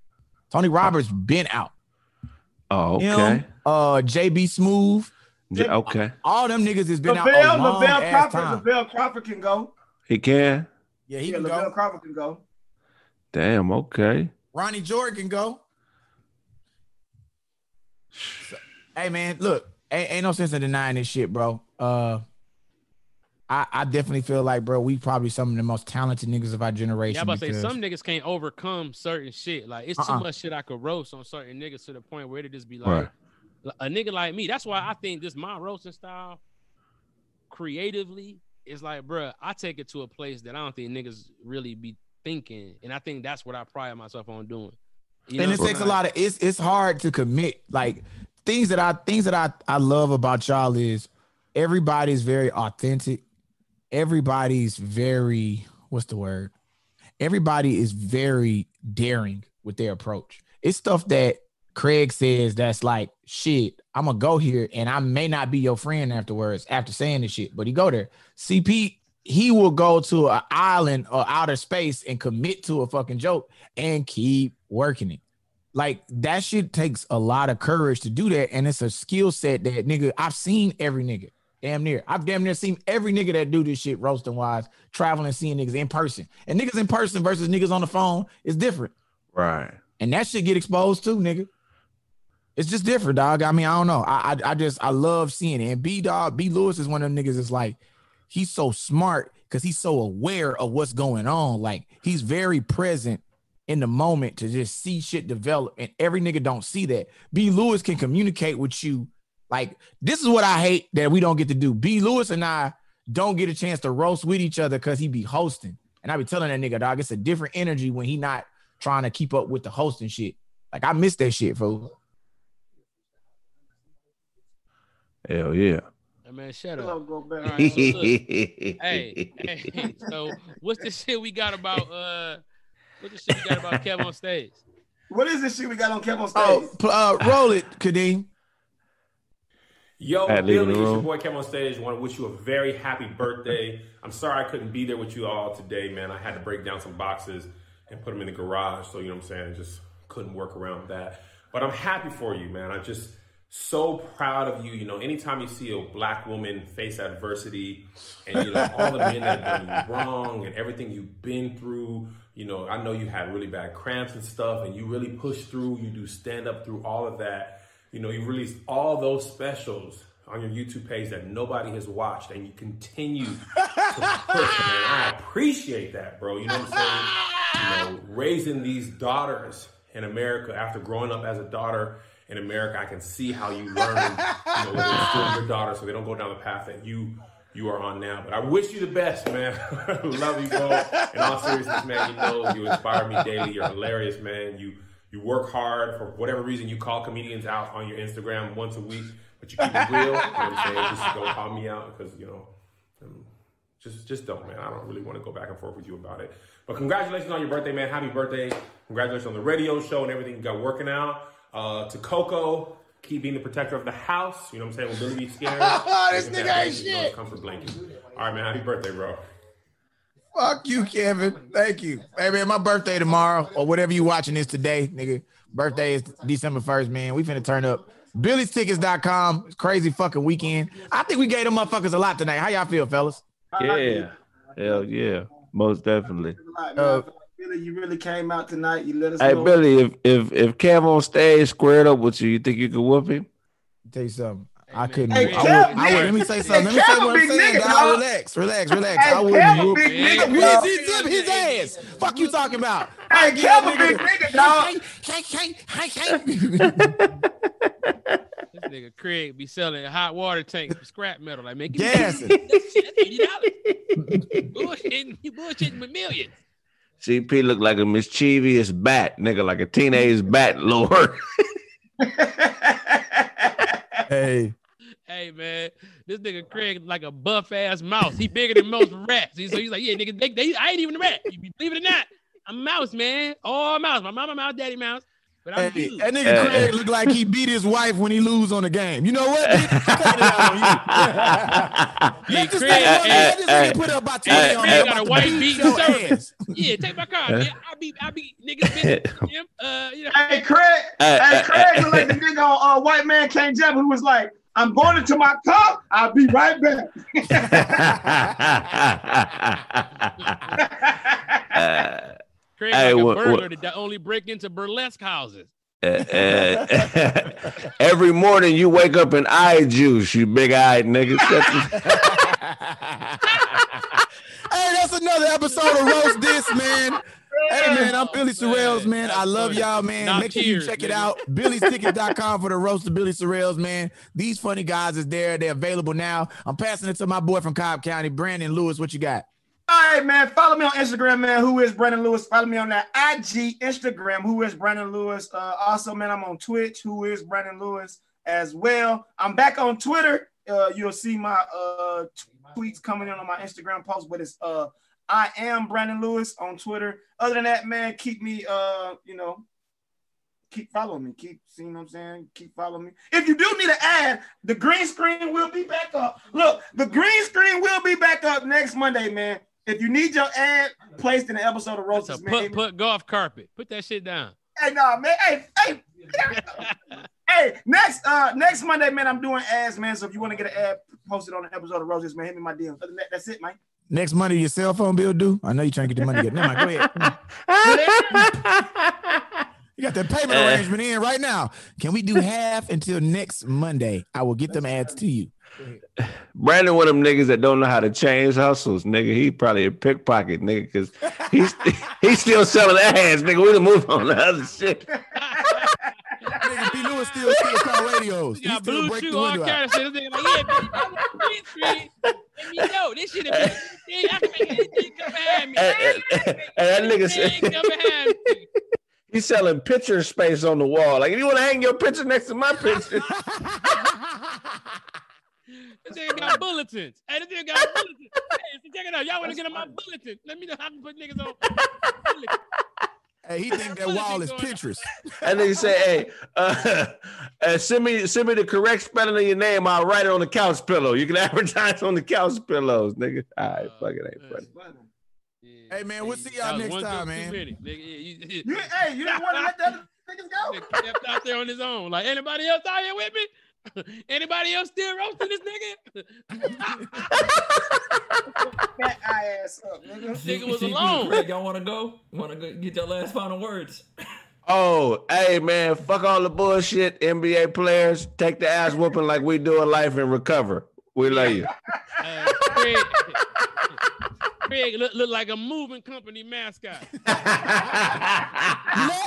Tony Roberts been out. Oh, okay, Him, uh, JB Smoove, J- okay. all them niggas has been out Lavell, a long Lavell ass Crawford, time. Lavell Crawford can go. He can. Yeah, he yeah, can Lavell go. Crawford can go. Damn. Okay. Ronnie Jordan can go. So- <sighs> hey man, look, ain't, ain't no sense in denying this shit, bro. Uh, I, I definitely feel like, bro, we probably some of the most talented niggas of our generation. Yeah, I'm about to say some niggas can't overcome certain shit. Like it's Uh-uh. too much shit I could roast on certain niggas to the point where it just be like Right. a nigga like me. That's why I think this my roasting style creatively is like, bruh, I take it to a place that I don't think niggas really be thinking, and I think that's what I pride myself on doing. You and it takes a lot of it's it's hard to commit. Like things that I things that I I love about y'all is everybody's very authentic. Everybody's very what's the word? Everybody is very daring with their approach. It's stuff that Craig says that's like shit. I'm gonna go here and I may not be your friend afterwards after saying this shit, but he go there. CP he will go to an island or outer space and commit to a fucking joke and keep working it. Like that shit takes a lot of courage to do that, and it's a skill set that nigga I've seen every nigga damn near. I've damn near seen every nigga that do this shit roasting wise, traveling, seeing niggas in person, and niggas in person versus niggas on the phone is different, Right. and that shit get exposed too, nigga. It's just different, dog. I mean, I don't know. I I, I just I love seeing it. And B dog, B Lewis is one of them niggas. It's like he's so smart because he's so aware of what's going on. Like he's very present in the moment to just see shit develop. And every nigga don't see that. B Lewis can communicate with you. Like this is what I hate that we don't get to do. B Lewis and I don't get a chance to roast with each other because he be hosting. And I be telling that nigga, dog, it's a different energy when he not trying to keep up with the hosting shit. Like I miss that shit, fool. Hell yeah. Hey, man, shut up. go back. All right, so <laughs> hey, hey, so what's the shit we got about uh what's the shit we got about Kev on stage? What is this shit we got on Kev on stage? Oh, uh, roll it, Kadeem. Yo, At Billy, it's your boy Kevin on stage. Want to wish you a very happy birthday. I'm sorry I couldn't be there with you all today, man. I had to break down some boxes and put them in the garage, so you know what I'm saying. I just couldn't work around that. But I'm happy for you, man. I'm just so proud of you. You know, anytime you see a black woman face adversity, and you know all the men that have done you wrong and everything you've been through. You know, I know you had really bad cramps and stuff, and you really pushed through. You do stand up through all of that. You know, you release all those specials on your YouTube page that nobody has watched, and you continue to push. I appreciate that, bro. You know what I'm saying? You know, raising these daughters in America after growing up as a daughter in America, I can see how you learn, you know, instill your daughter so they don't go down the path that you you are on now. But I wish you the best, man. <laughs> Love you, bro. In all seriousness, man, you know you inspire me daily. You're hilarious, man. You You work hard for whatever reason. You call comedians out on your Instagram once a week, but you keep it real. You know I'm saying? Just don't call me out because you know. um, just, just don't, man. I don't really want to go back and forth with you about it. But congratulations on your birthday, man. Happy birthday. Congratulations on the radio show and everything you got working out. Uh, to Coco, keep being the protector of the house. You know what I'm saying? When Billy be scared. <laughs> This nigga ain't blanket, you know, shit. Comfort blanket. All right, man. Happy birthday, bro. Fuck you, Kevin. Thank you. Hey man, my birthday tomorrow, or whatever you watching this today, nigga. Birthday is December 1st, man. We finna turn up. Billy'sTickets.com. It's crazy fucking weekend. I think we gave them motherfuckers a lot tonight. How y'all feel, fellas? Yeah. Hell yeah. Most definitely. Uh, Billy, you really came out tonight. You let us Hey know. Billy, if if if Kev on stage squared up with you, you think you could whoop him? tell you something. I couldn't. Hey, I, would, Kev, I would. Let me say something. Let me Kev say what I'm big saying. nigga, dog. dog. Relax, relax, relax. Hey, I wouldn't Kev whoop big man. nigga, We'll dog. see zip his ass. Fuck you talking about? Hey, Kev a big nigga, dog. Hey, hey, hey, hey. This nigga Craig be selling hot water tanks for scrap metal. Like, man, give me Gassing. that's eighty dollars. bullshitting, you bullshitting with millions. CP look like a mischievous bat, nigga, like a teenage bat lord. <laughs> Hey, Hey man, this nigga Craig like a buff ass mouse. He bigger than most rats. He- So he's like, yeah, nigga, they, they, I ain't even a rat. You believe it or not, I'm a mouse, man. All mouse. My mama mouse, daddy mouse. But I'm hey, that nigga Uh, Craig look like he beat his wife when he lose on the game. You know what? bitch? Take it out on you. <laughs> Hey, Let this Craig, nigga, hey, let this hey, nigga put up about hey, 20 on hey, got a about to white beat beat your ass. yeah, take my car, man. I be, I be niggas bitch. Uh, you know. Hey, Craig. Hey, Hey, hey, Craig hey, look like the nigga on uh, White Man Can't Jump who was like, I'm going into my car. I'll be right back. <laughs> Uh, Craig Hey, like a burglar what- that only break into burlesque houses. uh, uh, <laughs> every morning you wake up in eye juice, you big eyed nigga. <laughs> Hey, that's another episode of Roast This, man. Hey, man, I'm Billy Sorrells, man. I love funny. y'all, man. Now Make sure you cheers, check it out. Billy'sTickets.com for the Roast of Billy Sorrells, man. These funny guys is there. They're available now. I'm passing it to my boy from Cobb County, Brandon Lewis. What you got? All right, man. Follow me on Instagram, man. Who is Brandon Lewis? Follow me on that IG Instagram. Who is Brandon Lewis? Uh, also, man, I'm on Twitch. Who is Brandon Lewis as well? I'm back on Twitter. Uh, you'll see my uh, t- tweets coming in on my Instagram post, but it's uh, I am Brandon Lewis on Twitter. Other than that, man, keep me uh, you know, keep following me. Keep seeing what I'm saying. Keep following me. If you do need an ad, the green screen will be back up. Look, the green screen will be back up next Monday, man. If you need your ad placed in the episode of So Roasts, man. put put golf carpet. Put that shit down. Hey, no, man. Hey, hey, <laughs> hey. Next, uh, next Monday, man, I'm doing ads, man. So if you want to get an ad posted on an episode of Roses, man, hit me my DM. Other than that, that's it, man. Next Monday, your cell phone bill due? I know you're trying to get the money. Together. Never mind. Go ahead. <laughs> You got that payment Uh. arrangement in right now. Can we do half until next Monday? I will get them ads to you. Brandon, one of them niggas that don't know how to change hustles, nigga. He probably a pickpocket, nigga, because he's <laughs> he's still selling ads, nigga. We done moved on to other shit. <laughs> Nigga, P. Lewis still still call radios. You He still blue break chew, the all window kind out. of shit. This nigga like, yeah, bitch, I want green screen. Let me know. This shit, yeah, <laughs> I can make anything come behind me. And, and- and that nigga said come behind me. he's selling picture space on the wall. Like if you want to hang your picture next to my picture, <laughs> This nigga got bulletins. Hey, this nigga got bulletins. Hey, so check it out. Y'all want to get on my bulletin? Let me know how to put niggas on. <laughs> bulletin. Hey, he think that wall is Pinterest. and then you say, "Hey, uh, <laughs> uh, send me send me the correct spelling of your name. I'll write it on the couch pillow. You can <laughs> advertise on the couch pillows, nigga. All right, Oh, fuck it, ain't funny. Yeah, Hey, man, we'll see y'all next time, man. many. Nigga, yeah, you- you- You, hey, you didn't want to let the other <laughs> niggas go? Nigga kept out there on his own. Like anybody else out here with me? <laughs> Anybody else still roasting this nigga? Fat ass up, nigga. Nigga was <laughs> CP, alone. Craig, y'all want to go? Want to go get your last final words? Oh, hey man, fuck all the bullshit. NBA players take the ass whooping like we do in life and recover. We love you. <laughs> Uh, Craig, Craig look, look like a moving company mascot. Let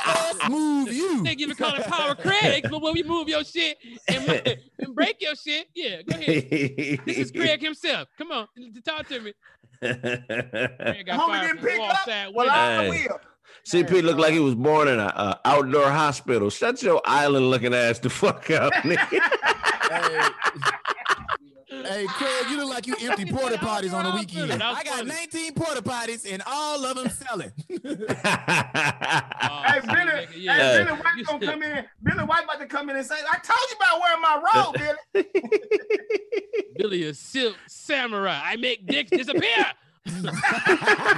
us move you. Nigga even call it Power Craig, but when we move your shit and, and break your shit, yeah, go ahead. This is Craig himself. Come on, talk to me. Craig got Homie fired didn't pick up. Side Well, I Hey. will. CP looked like he was born in an outdoor hospital. Shut your island looking ass the fuck up, nigga. Hey, Craig, you look like you empty porta potties on the weekend. I got funny. 19 porta potties and all of them selling. <laughs> Oh, Hey, Billy, nigga, hey. Billy White gonna come in. Billy White about to come in and say, "I told you about wearing my robe, <laughs> Billy." <laughs> Billy is silk samurai. I make dicks disappear.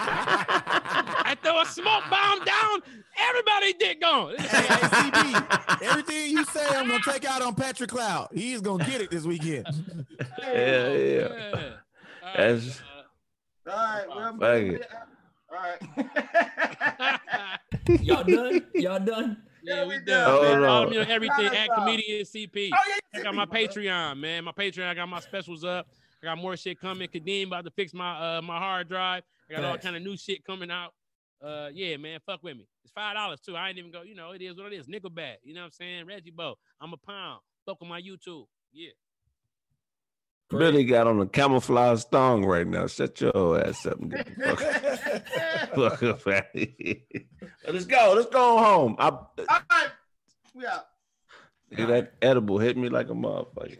I throw a smoke bomb down, everybody dick gone. hey, hey, CB, <laughs> everything you say, I'm gonna take out on Patrick Cloud. He's gonna get it this weekend. <laughs> yeah, yeah. All right, That's- All right, well, Fuck it. all right. uh, <laughs> Y'all done? Y'all done? yeah, we we done. done. man. Hold Follow on. me on everything at comedian CP. Oh, yeah, I got my Patreon, man. My Patreon, I got my specials up. I got more shit coming. Kadeem about to fix my uh my hard drive. I got all kind of new shit coming out. Uh yeah, man, fuck with me. It's five dollars too. I ain't even go, you know, it is what it is. Nickelback. You know what I'm saying? Reggie Bo. I'm a pound. Fuck on my YouTube. Yeah. Billy got on a camouflage thong right now. Shut your ass up. and get the fuck, <laughs> fuck up out of here. Let's go. Let's go home. I, All right, we out. that edible hit me like a motherfucker.